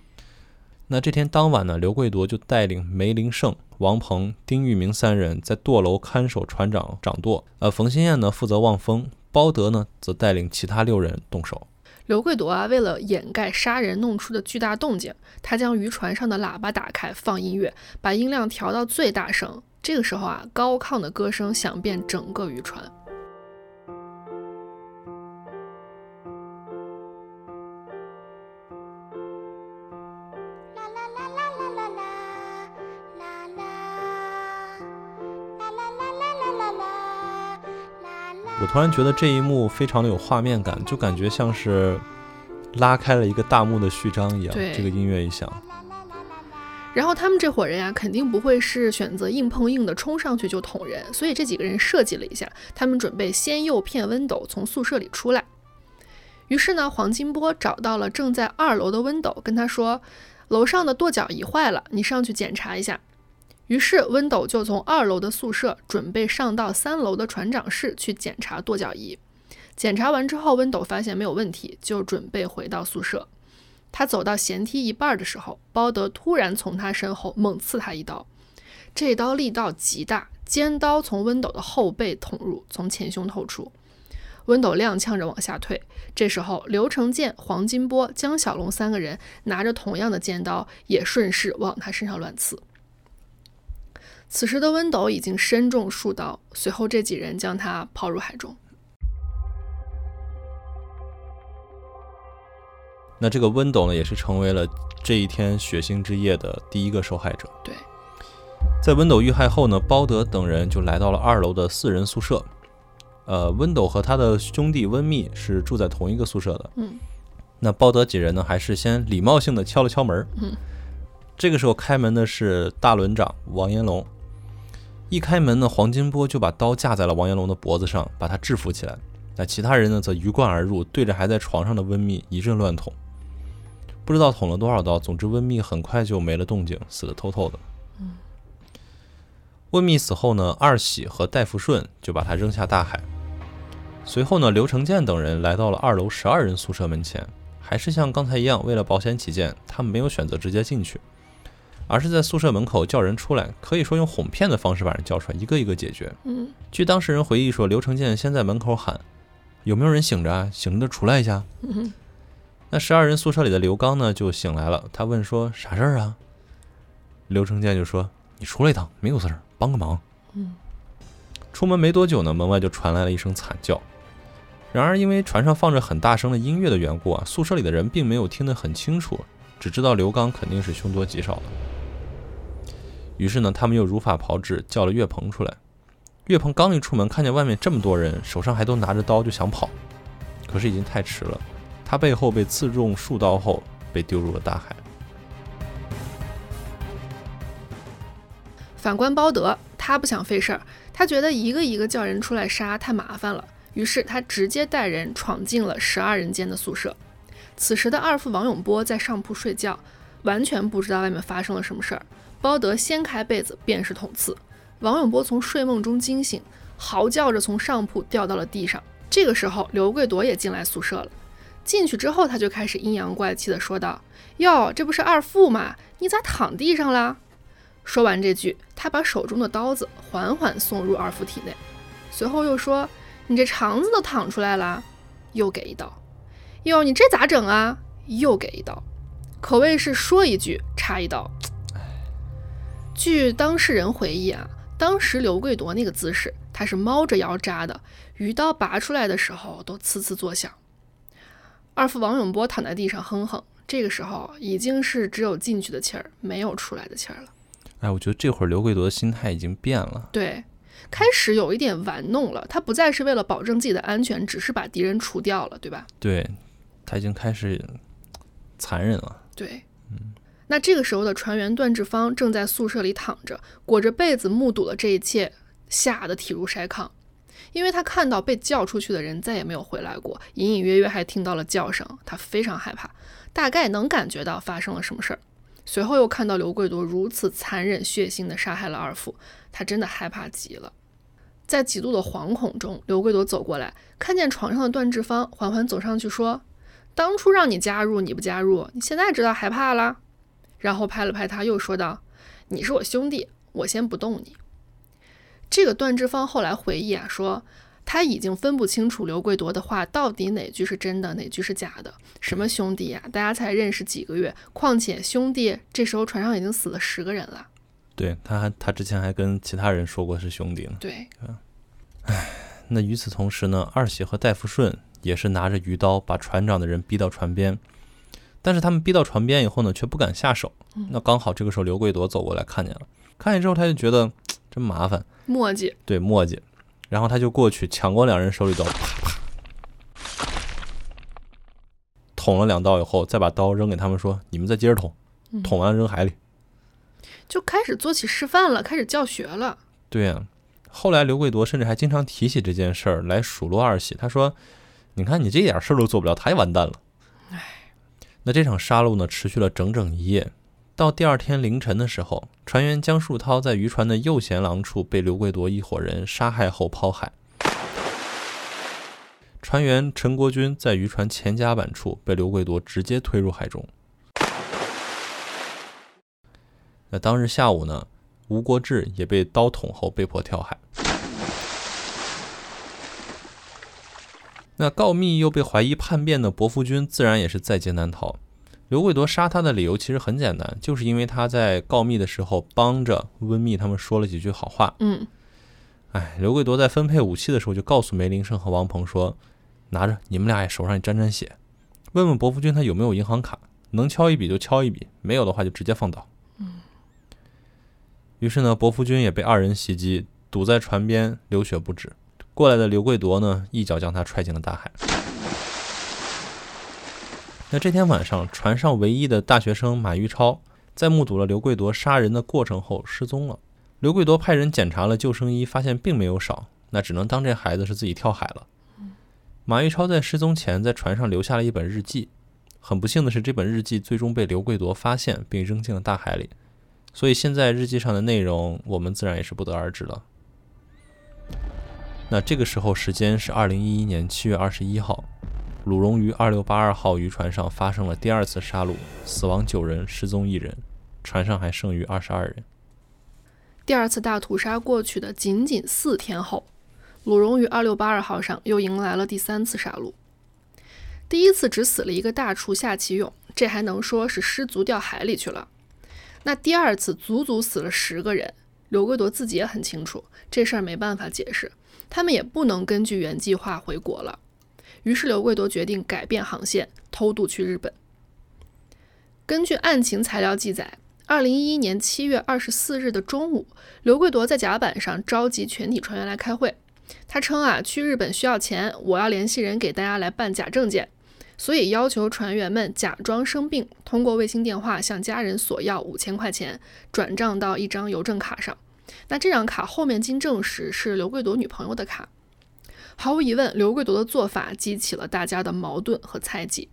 那这天当晚呢，刘贵夺就带领梅林胜、王鹏、丁玉明三人在舵楼看守船长掌舵，呃，冯新燕呢负责望风，包德呢则带领其他六人动手。刘贵夺啊，为了掩盖杀人弄出的巨大动静，他将渔船上的喇叭打开放音乐，把音量调到最大声。这个时候啊，高亢的歌声响遍整个渔船。我突然觉得这一幕非常的有画面感，就感觉像是拉开了一个大幕的序章一样。对这个音乐一响，然后他们这伙人呀、肯定不会是选择硬碰硬的冲上去就捅人，所以这几个人设计了一下，他们准备先诱骗温斗从宿舍里出来。于是呢，黄金波找到了正在二楼的温斗，跟他说：“楼上的跺脚仪坏了，你上去检查一下。”于是温斗就从二楼的宿舍准备上到三楼的船长室去检查跺脚仪。检查完之后，温斗发现没有问题，就准备回到宿舍。他走到舷梯一半的时候，包德突然从他身后猛刺他一刀，这刀力道极大，尖刀从温斗的后背捅入，从前胸透出。温斗踉跄着往下退，这时候刘成建、黄金波、江小龙三个人拿着同样的尖刀，也顺势往他身上乱刺。此时的温斗已经身中数刀，随后这几人将他抛入海中。那这个温斗呢，也是成为了这一天血腥之夜的第一个受害者。对，在温斗遇害后呢，包德等人就来到了二楼的四人宿舍。呃，温斗和他的兄弟温密是住在同一个宿舍的。嗯，那包德几人呢，还是先礼貌性的敲了敲门。嗯，这个时候开门的是大轮长王延龙。一开门呢，黄金波就把刀架在了王延龙的脖子上，把他制服起来。那其他人呢，则鱼贯而入，对着还在床上的温密一阵乱捅。不知道捅了多少刀，总之温密很快就没了动静，死得透透的。嗯，温密死后呢，二喜和戴福顺就把他扔下大海。随后呢，刘成建等人来到了二楼十二人宿舍门前，还是像刚才一样，为了保险起见，他们没有选择直接进去，而是在宿舍门口叫人出来，可以说用哄骗的方式把人叫出来，一个一个解决。嗯，据当事人回忆说，刘成建先在门口喊：“有没有人醒着啊？醒着的出来一下。”嗯那十二人宿舍里的刘刚呢，就醒来了。他问说：“啥事儿啊？”刘成建就说：“你出来一趟，没有事儿，帮个忙。”嗯。出门没多久呢，门外就传来了一声惨叫。然而，因为船上放着很大声的音乐的缘故啊，宿舍里的人并没有听得很清楚，只知道刘刚肯定是凶多吉少的。于是呢，他们又如法炮制，叫了岳鹏出来。岳鹏刚一出门，看见外面这么多人，手上还都拿着刀，就想跑，可是已经太迟了。他背后被刺中数刀后，被丢入了大海。反观包德，他不想费事儿，他觉得一个一个叫人出来杀太麻烦了，于是他直接带人闯进了十二人间的宿舍。此时的二副王永波在上铺睡觉，完全不知道外面发生了什么事儿。包德掀开被子便是捅刺，王永波从睡梦中惊醒，嚎叫着从上铺掉到了地上。这个时候，刘贵夺也进来宿舍了。进去之后，他就开始阴阳怪气地说道：“哟，这不是二副吗？你咋躺地上啦？”说完这句，他把手中的刀子缓缓送入二副体内，随后又说：“你这肠子都淌出来了。”又给一刀。哟，你这咋整啊？又给一刀，可谓是说一句插一刀。据当事人回忆啊，当时刘贵夺那个姿势，他是猫着腰扎的，鱼刀拔出来的时候都呲呲作响。二副王永波躺在地上哼哼，这个时候已经是只有进去的气儿，没有出来的气儿了。哎，我觉得这会儿刘贵夺的心态已经变了。对，开始有一点玩弄了，他不再是为了保证自己的安全，只是把敌人除掉了，对吧？对，他已经开始残忍了。对，嗯。那这个时候的船员段志芳正在宿舍里躺着，裹着被子目睹了这一切，吓得体如筛糠。因为他看到被叫出去的人再也没有回来过，隐隐约约还听到了叫声，他非常害怕，大概能感觉到发生了什么事儿。随后又看到刘贵夺如此残忍血腥地杀害了二副，他真的害怕极了。在极度的惶恐中，刘贵夺走过来，看见床上的段志芳，缓缓走上去说：“当初让你加入你不加入，你现在知道害怕啦？”然后拍了拍他，又说道：“你是我兄弟，我先不动你。”这个段志芳后来回忆啊，说他已经分不清楚刘贵夺的话到底哪句是真的，哪句是假的。什么兄弟呀，大家才认识几个月，况且兄弟这时候船上已经死了十个人了。对他还他之前还跟其他人说过是兄弟呢。对，那与此同时呢，二喜和戴福顺也是拿着鱼刀把船长的人逼到船边，但是他们逼到船边以后呢，却不敢下手。那刚好这个时候刘贵夺走过来看见了，看见之后他就觉得 *tsk* 真麻烦，墨迹。对墨迹，然后他就过去抢过两人手里刀，啪啪捅了两刀以后，再把刀扔给他们说：“你们再接着捅，嗯捅完扔海里。就开始做起示范了，开始教学了。对呀、后来刘贵夺甚至还经常提起这件事儿来数落二喜，他说：“你看你这点事儿都做不了，他也完蛋了。”那这场杀戮呢，持续了整整一夜。到第二天凌晨的时候，船员江树涛在渔船的右舷廊处被刘贵夺一伙人杀害后抛海。船员陈国军在渔船前甲板处被刘贵夺直接推入海中。那当日下午呢，吴国志也被刀捅后被迫跳海。那告密又被怀疑叛变的伯夫君自然也是在劫难逃。刘贵夺杀他的理由其实很简单，就是因为他在告密的时候帮着温密他们说了几句好话。嗯，哎，刘贵夺在分配武器的时候就告诉梅林胜和王鹏说：“拿着，你们俩也手上也沾沾血，问问伯夫君他有没有银行卡，能敲一笔就敲一笔，没有的话就直接放倒。”于是呢，伯夫君也被二人袭击，堵在船边，流血不止。过来的刘贵夺呢，一脚将他踹进了大海。那这天晚上，船上唯一的大学生马玉超，在目睹了刘贵夺杀人的过程后失踪了。刘贵夺派人检查了救生衣，发现并没有少，那只能当这孩子是自己跳海了。马玉超在失踪前在船上留下了一本日记，很不幸的是，这本日记最终被刘贵夺发现并扔进了大海里。所以现在日记上的内容，我们自然也是不得而知了。那这个时候，时间是二零一一年七月二十一号，鲁荣于二六八二号渔船上发生了第二次杀戮，死亡九人，失踪一人，船上还剩余二十二人。第二次大屠杀过去的仅仅四天后，鲁荣于二六八二号上又迎来了第三次杀戮。第一次只死了一个大厨夏启勇，这还能说是失足掉海里去了。那第二次足足死了十个人，刘贵夺自己也很清楚，这事儿没办法解释，他们也不能根据原计划回国了。于是刘贵夺决定改变航线，偷渡去日本。根据案情材料记载，二零一一年七月二十四日的中午，刘贵夺在甲板上召集全体船员来开会。他称啊，去日本需要钱，我要联系人给大家来办假证件，所以要求船员们假装生病，通过卫星电话向家人索要五千块钱，转账到一张邮政卡上。那这张卡后面经证实是刘贵夺女朋友的卡。毫无疑问，刘贵夺的做法激起了大家的矛盾和猜忌。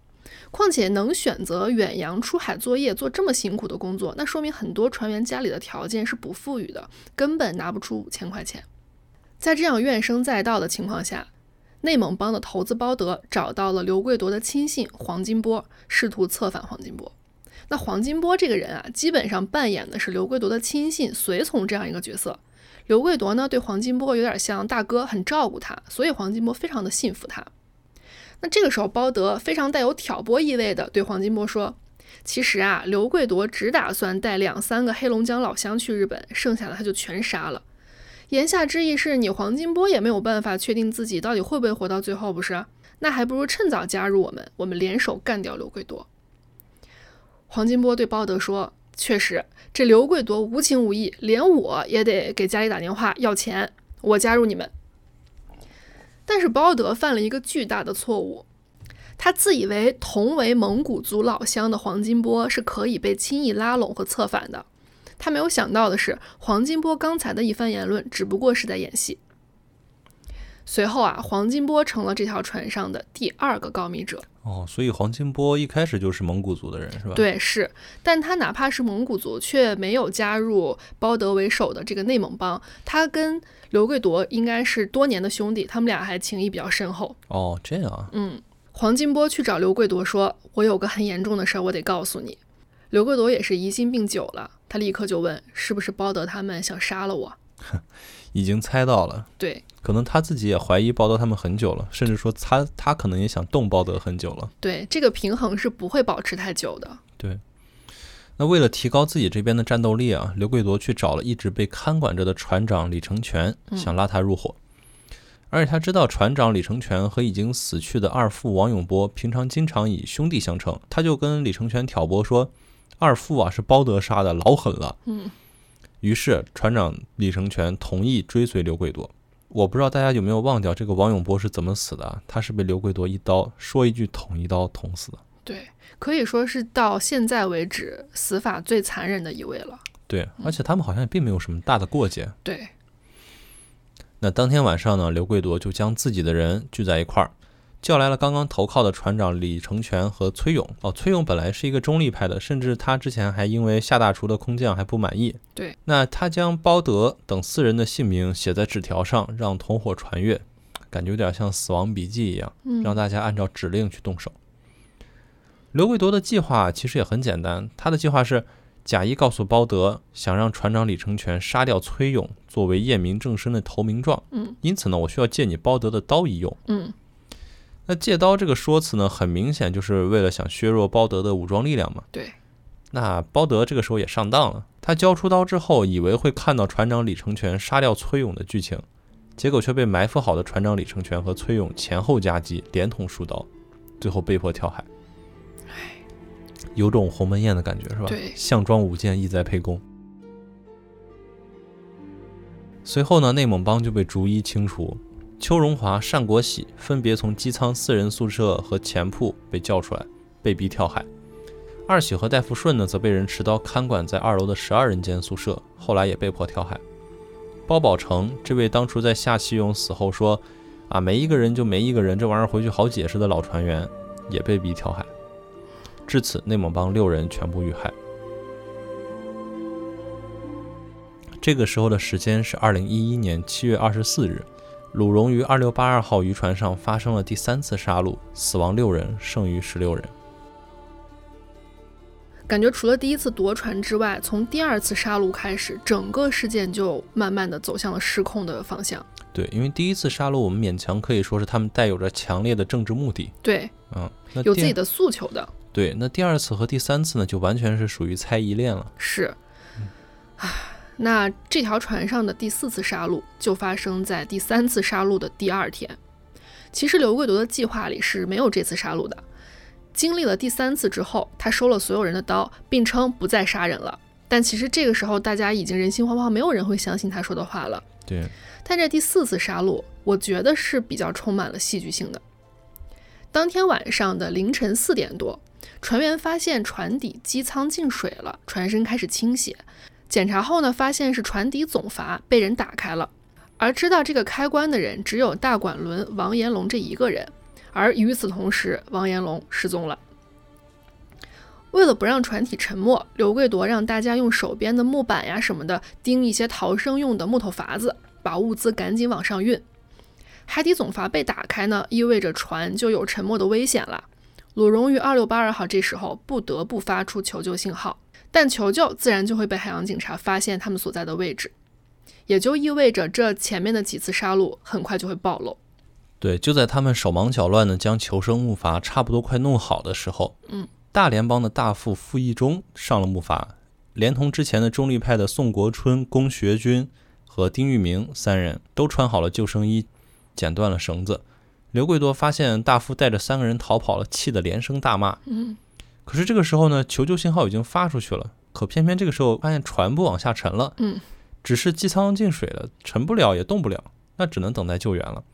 况且能选择远洋出海作业做这么辛苦的工作，那说明很多船员家里的条件是不富裕的，根本拿不出五千块钱。在这样怨声载道的情况下，内蒙帮的头子包德找到了刘贵夺的亲信黄金波，试图策反黄金波。那黄金波这个人啊，基本上扮演的是刘贵夺的亲信、随从这样一个角色。刘贵夺呢，对黄金波有点像大哥，很照顾他，所以黄金波非常的信服他。那这个时候，包德非常带有挑拨意味的对黄金波说：“其实啊，刘贵夺只打算带两三个黑龙江老乡去日本，剩下的他就全杀了。言下之意是你黄金波也没有办法确定自己到底会不会活到最后，不是？那还不如趁早加入我们，我们联手干掉刘贵夺。”黄金波对包德说：“确实，这刘贵夺无情无义，连我也得给家里打电话要钱，我加入你们。”但是包德犯了一个巨大的错误，他自以为同为蒙古族老乡的黄金波是可以被轻易拉拢和策反的。他没有想到的是，黄金波刚才的一番言论只不过是在演戏。随后啊，黄金波成了这条船上的第二个告密者。哦，所以黄金波一开始就是蒙古族的人是吧？，对，是，但他哪怕是蒙古族，却没有加入包德为首的这个内蒙帮。他跟刘贵铎应该是多年的兄弟，他们俩还情谊比较深厚。哦，这样啊，嗯，黄金波去找刘贵夺说：“我有个很严重的事儿，我得告诉你。”刘贵夺也是疑心病久了，他立刻就问：“是不是包德他们想杀了我？” *laughs* 已经猜到了，对可能他自己也怀疑包德他们很久了，甚至说他他可能也想动包德很久了。对，这个平衡是不会保持太久的。对那为了提高自己这边的战斗力啊，刘贵铎去找了一直被看管着的船长李成全，嗯想拉他入伙。而且他知道船长李成全和已经死去的二副王永波平常经常以兄弟相称，他就跟李成全挑拨说，二副啊是包德杀的，老狠了。嗯，于是船长李成全同意追随刘贵铎。我不知道大家有没有忘掉这个王永波是怎么死的啊？他是被刘贵夺一刀说一句捅一刀捅死的。对，可以说是到现在为止死法最残忍的一位了。对，而且他们好像也并没有什么大的过节。对，那当天晚上呢，刘贵夺就将自己的人聚在一块儿，叫来了刚刚投靠的船长李成全和崔勇。哦，崔勇本来是一个中立派的，甚至他之前还因为夏大厨的空降还不满意。对，那他将包德等四人的姓名写在纸条上，让同伙传阅，感觉有点像死亡笔记一样，嗯，让大家按照指令去动手。刘贵铎的计划其实也很简单，他的计划是假意告诉包德，想让船长李成全杀掉崔勇，作为验明正身的投名状。嗯，因此呢，我需要借你包德的刀一用。嗯，那借刀这个说辞呢，很明显就是为了想削弱包德的武装力量嘛。对，那包德这个时候也上当了，他交出刀之后，以为会看到船长李成全杀掉崔勇的剧情，结果却被埋伏好的船长李成全和崔勇前后夹击，连捅数刀，最后被迫跳海。有种鸿门宴的感觉是吧？对项庄舞剑，意在沛公。随后呢，内蒙帮就被逐一清除，邱荣华、单国喜分别从机舱四人宿舍和前铺被叫出来，被逼跳海。二喜和戴福顺呢，则被人持刀看管在二楼的十二人间宿舍，后来也被迫跳海。包宝成这位当初在夏启勇死后说“啊，没一个人就没一个人，这玩意儿回去好解释”的老船员，也被逼跳海。至此，内蒙帮六人全部遇害。这个时候的时间是二零一一年七月二十四日，鲁荣于二六八二号渔船上发生了第三次杀戮，死亡六人，剩余十六人。感觉除了第一次夺船之外，从第二次杀戮开始，整个事件就慢慢的走向了失控的方向。对，因为第一次杀戮，我们勉强可以说是他们带有着强烈的政治目的，对，嗯，那有自己的诉求的，对，那第二次和第三次呢，就完全是属于猜疑链了。是。唉，那这条船上的第四次杀戮就发生在第三次杀戮的第二天。其实刘贵夺的计划里是没有这次杀戮的。经历了第三次之后，他收了所有人的刀，并称不再杀人了。但其实这个时候大家已经人心惶惶，没有人会相信他说的话了。对，但这第四次杀戮，我觉得是比较充满了戏剧性的。当天晚上的凌晨四点多，船员发现船底机舱进水了，船身开始倾斜。检查后呢，发现是船底总阀被人打开了，而知道这个开关的人只有大管轮王延龙这一个人。而与此同时，王延龙失踪了。为了不让船体沉没，刘贵铎让大家用手边的木板呀什么的钉一些逃生用的木头筏子，把物资赶紧往上运。海底总阀被打开呢，意味着船就有沉没的危险了。鲁荣于二六八二号这时候不得不发出求救信号，但求救自然就会被海洋警察发现他们所在的位置，也就意味着这前面的几次杀戮很快就会暴露。对，就在他们手忙脚乱的将求生木筏差不多快弄好的时候，嗯，大联邦的大副傅义忠上了木筏，连同之前的中立派的宋国春、龚学军和丁玉明三人都穿好了救生衣，剪断了绳子。刘贵多发现大副带着三个人逃跑了，气得连声大骂。嗯，可是这个时候呢，求救信号已经发出去了，可偏偏这个时候发现船不往下沉了，嗯，只是机舱进水了，沉不了也动不了，那只能等待救援了。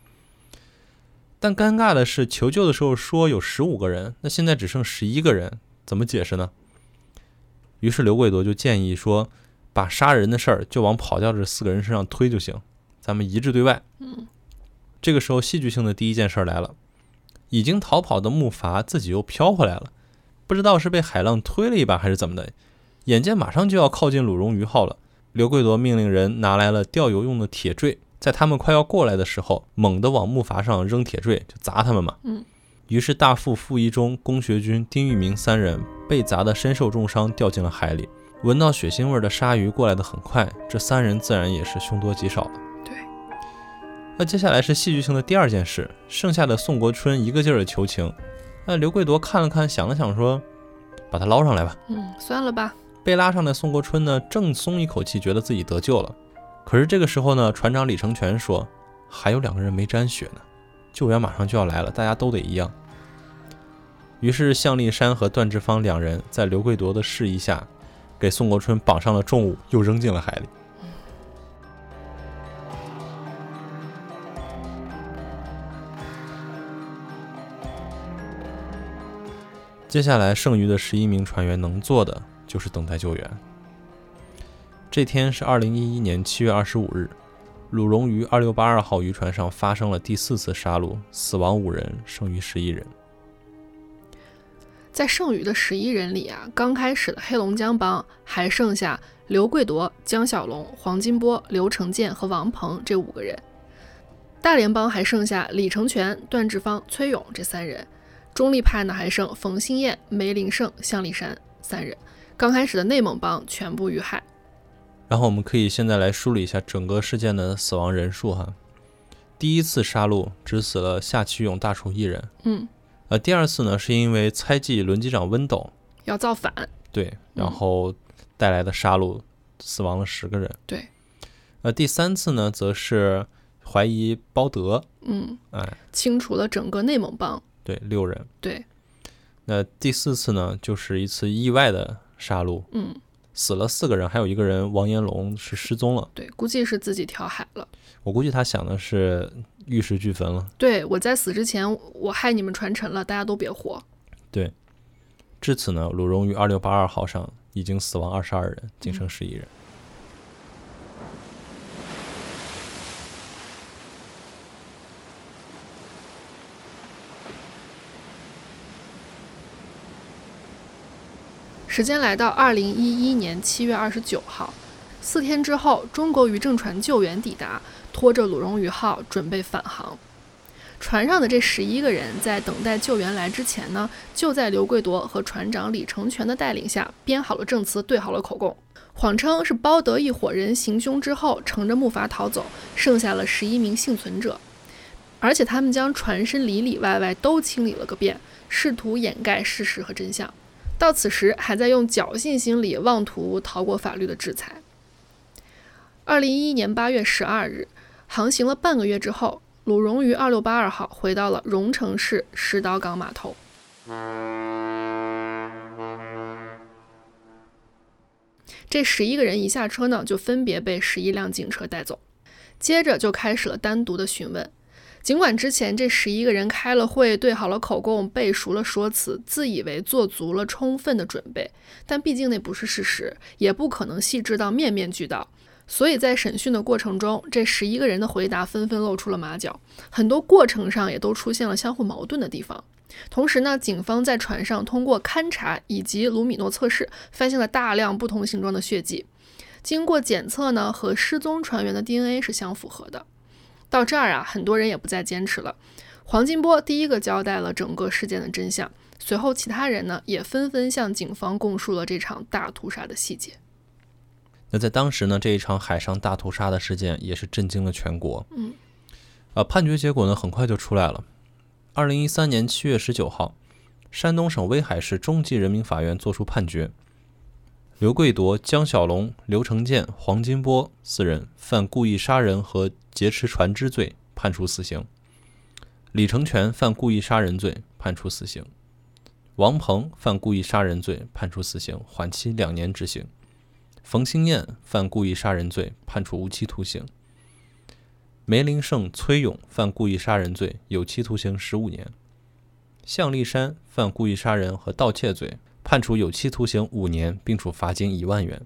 但尴尬的是，求救的时候说有十五个人，那现在只剩十一个人，怎么解释呢？于是刘贵铎就建议说，把杀人的事儿就往跑掉这四个人身上推就行，咱们一致对外。嗯，这个时候戏剧性的第一件事儿来了，已经逃跑的木筏自己又飘回来了，不知道是被海浪推了一把还是怎么的，眼见马上就要靠近鲁荣鱼号了，刘贵铎命令人拿来了钓油用的铁坠。在他们快要过来的时候，猛地往木筏上扔铁坠，就砸他们嘛。嗯。于是大副傅一中、龚学军、丁玉明三人被砸得身受重伤，掉进了海里。闻到血腥味的鲨鱼过来的很快，这三人自然也是凶多吉少了。对。那接下来是戏剧性的第二件事，剩下的宋国春一个劲儿的求情。那刘贵铎看了看，想了想，说：“把他捞上来吧。”嗯，算了吧。被拉上的宋国春呢，正松一口气，觉得自己得救了。可是这个时候呢，船长李成全说：“还有两个人没沾血呢，救援马上就要来了，大家都得一样。”于是向立山和段志芳两人在刘贵铎的示意下。给宋国春绑上了重物，又扔进了海里。接下来，剩余的十一名船员能做的就是等待救援。这天是二零一一年七月二十五日，鲁荣鱼二六八二号渔船上发生了第四次杀戮，死亡五人，剩余十一人。在剩余的十一人里啊，刚开始的黑龙江帮还剩下刘贵铎、江小龙、黄金波、刘成建和王鹏这五个人；大连帮还剩下李成全、段志芳、崔勇这三人；中立派呢还剩冯兴燕、梅林胜、向立山三人。刚开始的内蒙帮全部遇害。然后我们可以现在来梳理一下整个事件的死亡人数哈。第一次杀戮只死了夏启勇大厨一人。嗯。呃，第二次呢，是因为猜忌轮机长温斗要造反，对，然后带来的杀戮，死亡了十个人。对，呃，第三次呢，则是怀疑包德，嗯，哎，清除了整个内蒙帮，对，六人。对，那第四次呢，就是一次意外的杀戮，嗯，死了四个人，还有一个人王延龙是失踪了，对，估计是自己跳海了。我估计他想的是。玉石俱焚了。对我在死之前，我害你们传承了，大家都别活。对，至此呢，鲁荣于二六八二号上已经死亡二十二人，仅剩十一人。时间来到二零一一年七月二十九号。四天之后，中国渔政船救援抵达，拖着鲁荣鱼号准备返航。船上的这十一个人在等待救援来之前呢，就在刘贵铎和船长李成全的带领下编好了证词，对好了口供，谎称是包德一伙人行凶之后乘着木筏逃走，剩下了十一名幸存者。而且他们将船身里里外外都清理了个遍，试图掩盖事实和真相。到此时，还在用侥幸心理妄图逃过法律的制裁。二零一一年八月十二日，航行了半个月之后，鲁荣于二六八二号回到了荣城市石岛港码头。这十一个人一下车呢，就分别被十一辆警车带走，接着就开始了单独的询问。尽管之前这十一个人开了会，对好了口供，背熟了说辞，自以为做足了充分的准备，但毕竟那不是事实，也不可能细致到面面俱到。所以在审讯的过程中，这十一个人的回答纷纷露出了马脚，很多过程上也都出现了相互矛盾的地方。同时呢，警方在船上通过勘查以及卢米诺测试，发现了大量不同形状的血迹。经过检测呢，和失踪船员的 DNA 是相符合的。到这儿啊，很多人也不再坚持了。黄金波第一个交代了整个事件的真相，随后其他人呢，也纷纷向警方供述了这场大屠杀的细节。那在当时呢，这一场海上大屠杀的事件也是震惊了全国。嗯，呃，判决结果呢很快就出来了。二零一三年七月十九号，山东省威海市中级人民法院作出判决：刘贵铎、江小龙、刘成建、黄金波四人犯故意杀人和劫持船只罪，判处死刑；李成全犯故意杀人罪，判处死刑；王鹏犯故意杀人罪，判处死刑，缓期两年执行。冯兴燕犯故意杀人罪，判处无期徒刑；梅林胜、崔勇犯故意杀人罪，有期徒刑十五年；向立山犯故意杀人和盗窃罪，判处有期徒刑五年，并处罚金一万元；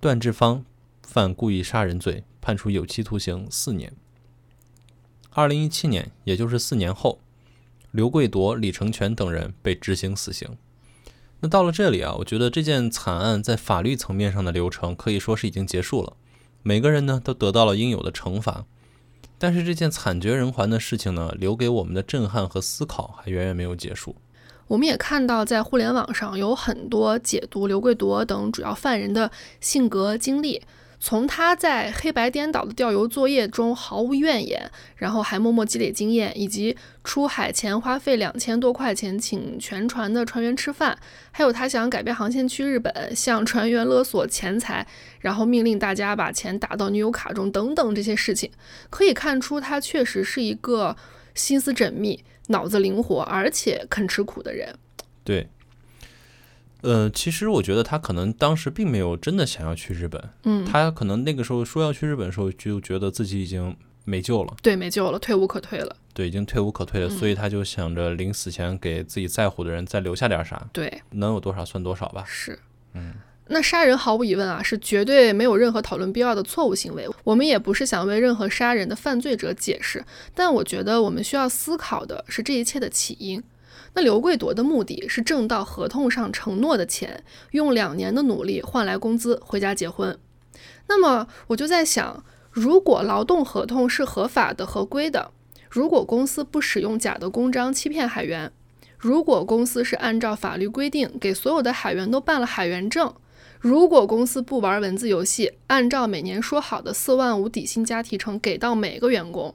段志芳犯故意杀人罪，判处有期徒刑四年。二零一七年，也就是四年后，刘贵铎、李成全等人被执行死刑。那到了这里啊，我觉得这件惨案在法律层面上的流程可以说是已经结束了，每个人呢都得到了应有的惩罚。但是这件惨绝人寰的事情呢，留给我们的震撼和思考还远远没有结束。我们也看到，在互联网上有很多解读刘贵铎等主要犯人的性格经历。从他在黑白颠倒的调油作业中毫无怨言，然后还默默积累经验，以及出海前花费两千多块钱请全船的船员吃饭，还有他想改变航线去日本，向船员勒索钱财，然后命令大家把钱打到女友卡中等等这些事情，可以看出他确实是一个心思缜密、脑子灵活，而且肯吃苦的人。对。呃，其实我觉得他可能当时并没有真的想要去日本，嗯，他可能那个时候说要去日本的时候，就觉得自己已经没救了，对，没救了，退无可退了，对，已经退无可退了，所以他就想着临死前给自己在乎的人再留下点啥，对，能有多少算多少吧。是，嗯，那杀人毫无疑问啊，是绝对没有任何讨论必要的错误行为。我们也不是想为任何杀人的犯罪者解释，但我觉得我们需要思考的是这一切的起因。那刘贵夺的目的是挣到合同上承诺的钱，用两年的努力换来工资，回家结婚。那么我就在想，如果劳动合同是合法的、合规的，如果公司不使用假的公章欺骗海员，如果公司是按照法律规定给所有的海员都办了海员证，如果公司不玩文字游戏，按照每年说好的四万五底薪加提成给到每个员工，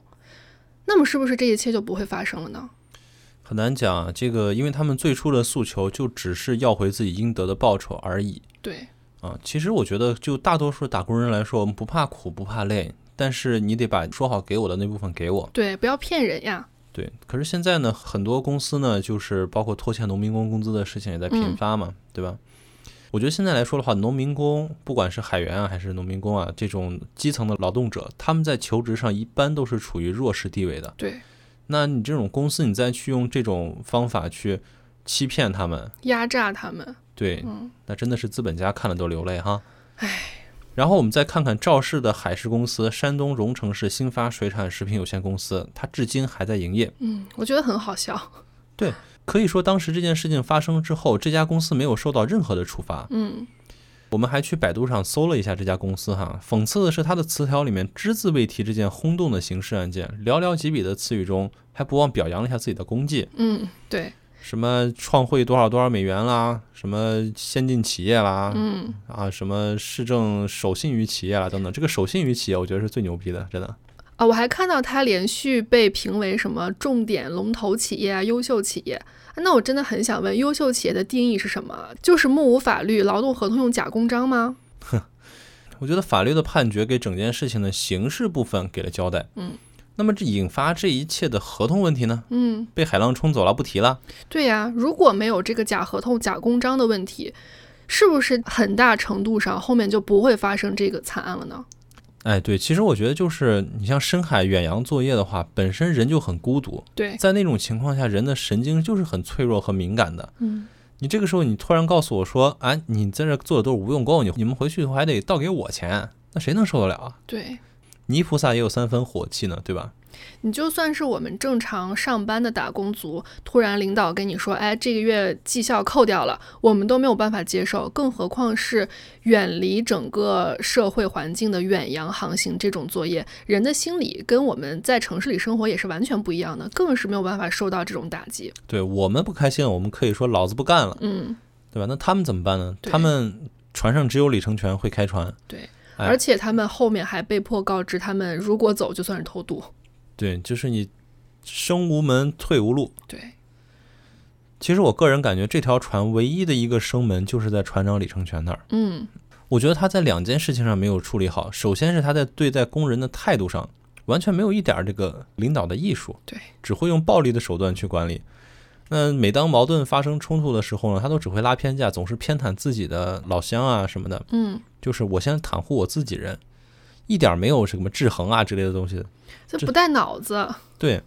那么是不是这一切就不会发生了呢？很难讲，这个因为他们最初的诉求就只是要回自己应得的报酬而已。对，啊，其实我觉得就大多数打工人来说，我们不怕苦不怕累，但是你得把说好给我的那部分给我。对，不要骗人呀。对，可是现在呢，很多公司呢，就是包括拖欠农民工工资的事情也在频发嘛，对吧？我觉得现在来说的话，农民工不管是海员啊，还是农民工啊，这种基层的劳动者，他们在求职上一般都是处于弱势地位的。对。那你这种公司，你再去用这种方法去欺骗他们、压榨他们，对，那真的是资本家看了都流泪哈。唉，然后我们再看看肇事的海事公司山东荣成市新发水产食品有限公司，它至今还在营业。嗯，我觉得很好笑。对，可以说当时这件事情发生之后，这家公司没有受到任何的处罚。嗯。我们还去百度上搜了一下这家公司哈，讽刺的是他的词条里面只字未提这件轰动的刑事案件，寥寥几笔的词语中还不忘表扬了一下自己的功绩。嗯，对，什么创汇多少多少美元啦，什么先进企业啦，嗯啊，什么市政守信于企业啦等等，这个守信于企业我觉得是最牛逼的，真的。啊，我还看到他连续被评为什么重点龙头企业啊，优秀企业。那我真的很想问，优秀企业的定义是什么？就是目无法律，劳动合同用假公章吗？哼，*laughs* 我觉得法律的判决给整件事情的刑事部分给了交代。嗯，那么这引发这一切的合同问题呢？嗯，被海浪冲走了，不提了。对呀，如果没有这个假合同、假公章的问题，是不是很大程度上后面就不会发生这个惨案了呢？哎，对，其实我觉得就是你像深海远洋作业的话，本身人就很孤独。对，在那种情况下，人的神经就是很脆弱和敏感的。嗯，你这个时候你突然告诉我说，啊，你在这做的都是无用功，你你们回去以后还得倒给我钱，那谁能受得了啊？对，泥菩萨也有三分火气呢，对吧？你就算是我们正常上班的打工族，突然领导跟你说，哎，这个月绩效扣掉了，我们都没有办法接受，更何况是远离整个社会环境的远洋航行这种作业，人的心理跟我们在城市里生活也是完全不一样的，更是没有办法受到这种打击。对我们不开心，我们可以说老子不干了，嗯，对吧？那他们怎么办呢？他们船上只有李成全会开船，对，哎而且他们后面还被迫告知，他们如果走就算是偷渡。对，就是你生无门，退无路。对，其实我个人感觉，这条船唯一的一个生门就是在船长李成全那儿。嗯，我觉得他在两件事情上没有处理好。首先是他在对待工人的态度上，完全没有一点儿这个领导的艺术，对，只会用暴力的手段去管理。那每当矛盾发生冲突的时候呢，他都只会拉偏架，总是偏袒自己的老乡啊什么的，嗯，就是我先袒护我自己人，一点儿没有什么制衡啊之类的东西。这这不带脑子。对，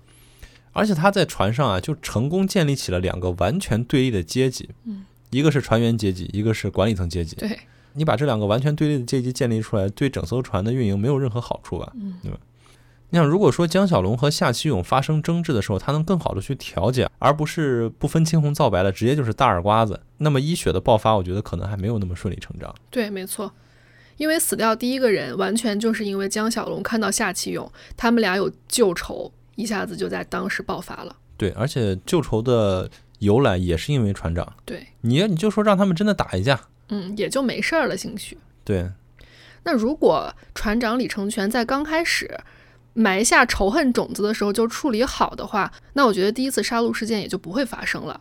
而且他在船上啊，就成功建立起了两个完全对立的阶级，嗯，一个是船员阶级，一个是管理层阶级。对，你把这两个完全对立的阶级建立出来，对整艘船的运营没有任何好处吧？嗯对吧？你想，如果说江小龙和夏启勇发生争执的时候，他能更好的去调解，而不是不分青红皂白的直接就是大耳刮子，那么医学的爆发，我觉得可能还没有那么顺理成章。对，没错。因为死掉第一个人，完全就是因为江小龙看到夏启勇，他们俩有旧仇，一下子就在当时爆发了。对，而且旧仇的由来也是因为船长。对，你你就说让他们真的打一架，嗯，也就没事儿了，兴许。对，那如果船长李成全在刚开始埋下仇恨种子的时候就处理好的话，那我觉得第一次杀戮事件也就不会发生了。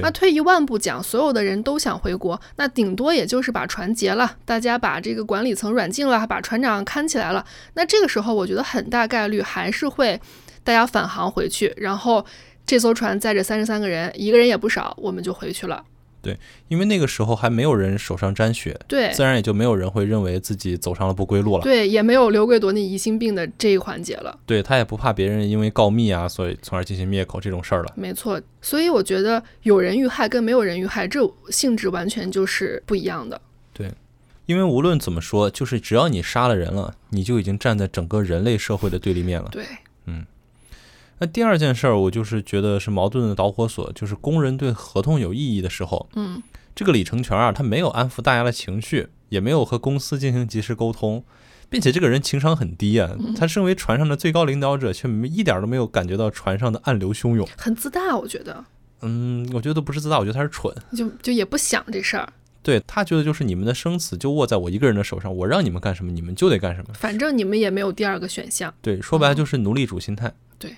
那退一万步讲，所有的人都想回国，那顶多也就是把船劫了，大家把这个管理层软禁了，把船长看起来了。那这个时候，我觉得很大概率还是会大家返航回去，然后这艘船载着三十三个人，一个人也不少，我们就回去了。因为那个时候还没有人手上沾血，对自然也就没有人会认为自己走上了不归路了。对，也没有刘贵夺那疑心病的这一环节了。对他也不怕别人因为告密啊，所以从而进行灭口这种事儿了。没错，所以我觉得有人遇害跟没有人遇害，这性质完全就是不一样的。对因为无论怎么说，就是只要你杀了人了，你就已经站在整个人类社会的对立面了。对，那第二件事儿，我就是觉得是矛盾的导火索，就是工人对合同有异议的时候，嗯，这个李成全啊，他没有安抚大家的情绪，也没有和公司进行及时沟通，并且这个人情商很低啊，他身为船上的最高领导者，却没一点儿都没有感觉到船上的暗流汹涌。很自大，我觉得嗯，我觉得不是自大，我觉得他是蠢。就就也不想这事儿，对他觉得就是你们的生死就握在我一个人的手上，我让你们干什么，你们就得干什么。反正你们也没有第二个选项。对，说白了就是奴隶主心态。对，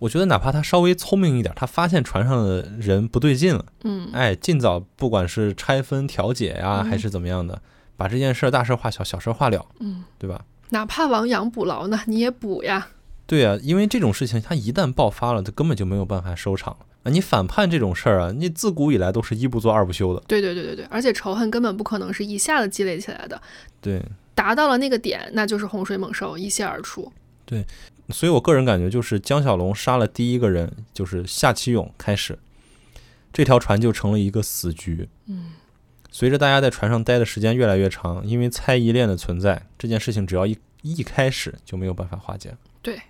我觉得哪怕他稍微聪明一点，他发现船上的人不对劲了，嗯，哎，尽早不管是拆分调解呀，嗯还是怎么样的，把这件事儿大事化小，小事化了，嗯，对吧？哪怕亡羊补牢呢，你也补呀。对啊，因为这种事情它一旦爆发了，它根本就没有办法收场了。啊，你反叛这种事儿啊，你自古以来都是一不做二不休的。对对对对对，而且仇恨根本不可能是一下子积累起来的，对，达到了那个点，那就是洪水猛兽，一泻而出。所以我个人感觉就是江小龙杀了第一个人，就是夏启勇开始，这条船就成了一个死局。嗯，随着大家在船上待的时间越来越长，因为猜疑链的存在，这件事情只要一一开始就没有办法化解。对，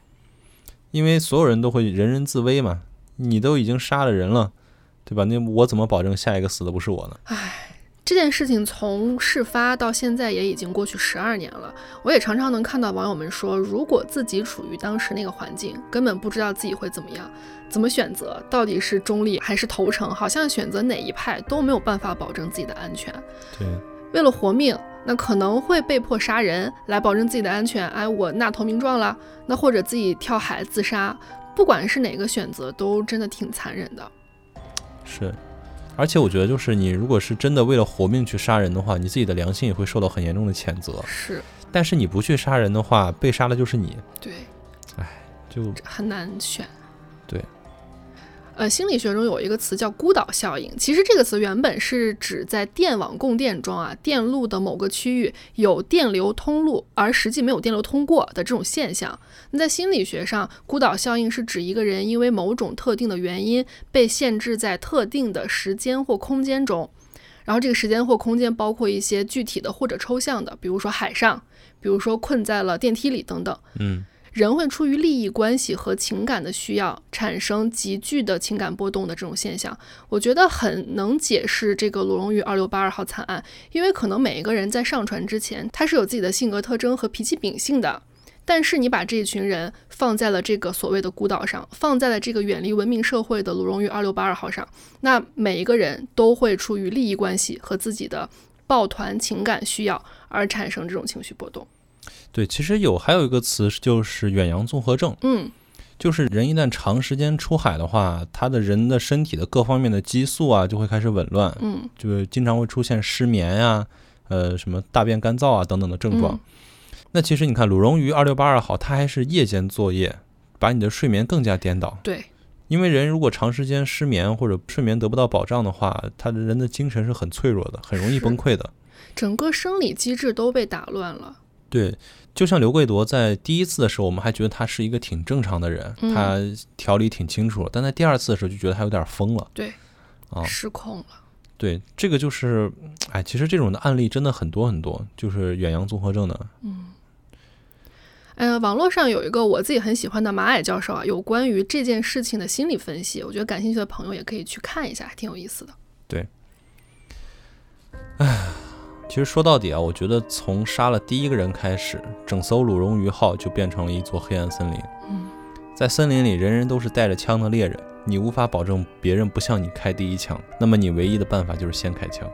因为所有人都会人人自危嘛，你都已经杀了人了，对吧？那我怎么保证下一个死的不是我呢？这件事情从事发到现在也已经过去十二年了，我也常常能看到网友们说，如果自己处于当时那个环境，根本不知道自己会怎么样，怎么选择，到底是中立还是投诚，好像选择哪一派都没有办法保证自己的安全。对，为了活命，那可能会被迫杀人来保证自己的安全。哎，我纳投名状了，那或者自己跳海自杀，不管是哪个选择，都真的挺残忍的。是。而且我觉得，就是你如果是真的为了活命去杀人的话，你自己的良心也会受到很严重的谴责。是，但是你不去杀人的话，被杀的就是你，对，就很难选。对。呃，心理学中有一个词叫孤岛效应。其实这个词原本是指在电网供电中啊，电路的某个区域有电流通路，而实际没有电流通过的这种现象。那在心理学上，孤岛效应是指一个人因为某种特定的原因被限制在特定的时间或空间中。然后这个时间或空间包括一些具体的或者抽象的，比如说海上，比如说困在了电梯里等等。嗯，人会出于利益关系和情感的需要，产生急剧的情感波动的这种现象，我觉得很能解释这个鲁荣鱼二六八二号惨案。因为可能每一个人在上船之前，他是有自己的性格特征和脾气秉性的，但是你把这一群人放在了这个所谓的孤岛上，放在了这个远离文明社会的鲁荣鱼二六八二号上，那每一个人都会出于利益关系和自己的抱团情感需要而产生这种情绪波动。对，其实有还有一个词就是远洋综合症，嗯，就是人一旦长时间出海的话，他的人的身体的各方面的激素啊就会开始紊乱，嗯，就是经常会出现失眠呀、呃什么大便干燥啊等等的症状。嗯那其实你看鲁荣鱼二六八二号，它还是夜间作业，把你的睡眠更加颠倒。对，因为人如果长时间失眠或者睡眠得不到保障的话，他的人的精神是很脆弱的，很容易崩溃的。整个生理机制都被打乱了。对，就像刘贵夺在第一次的时候，我们还觉得他是一个挺正常的人，嗯他条理挺清楚，但在第二次的时候就觉得他有点疯了。对，啊，失控了。对，这个就是，哎，其实这种的案例真的很多很多，就是远洋综合症的。嗯呃，网络上有一个我自己很喜欢的马矮教授啊，有关于这件事情的心理分析，我觉得感兴趣的朋友也可以去看一下，还挺有意思的。其实说到底啊，我觉得从杀了第一个人开始，整艘鲁荣鱼号就变成了一座黑暗森林。嗯，在森林里，人人都是带着枪的猎人，你无法保证别人不向你开第一枪，那么你唯一的办法就是先开枪。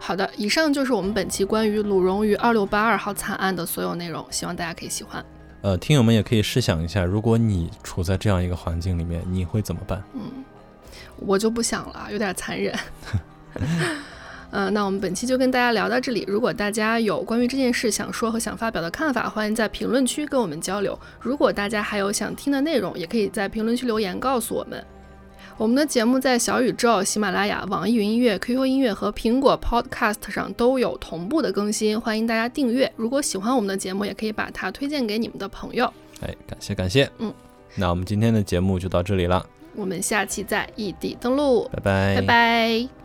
好的，以上就是我们本期关于鲁荣鱼二六八二号惨案的所有内容，希望大家可以喜欢。呃，听友们也可以试想一下，如果你处在这样一个环境里面，你会怎么办？嗯，我就不想了，有点残忍。*laughs* 嗯，那我们本期就跟大家聊到这里。如果大家有关于这件事想说和想发表的看法，欢迎在评论区跟我们交流。如果大家还有想听的内容，也可以在评论区留言告诉我们。我们的节目在小宇宙、喜马拉雅、网易云音乐、QQ 音乐和苹果 Podcast 上都有同步的更新，欢迎大家订阅。如果喜欢我们的节目，也可以把它推荐给你们的朋友。哎，感谢感谢。嗯，那我们今天的节目就到这里了，我们下期再异地登录，拜拜，拜拜。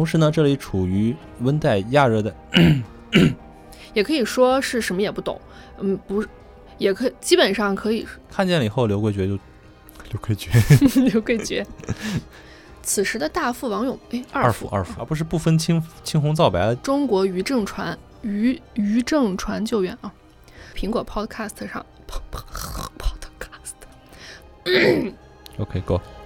同时呢，这里处于温带亚热带，*coughs* 也可以说是什么也不懂，嗯，不是，也可基本上可以看见了以后，刘贵觉就刘贵觉，刘贵觉。此时的大副王勇，哎，二副二副，而不是不分青青红皂白。中国渔政船渔渔政船救援啊，苹果 Podcast 上 Podcast，OK Go。*coughs*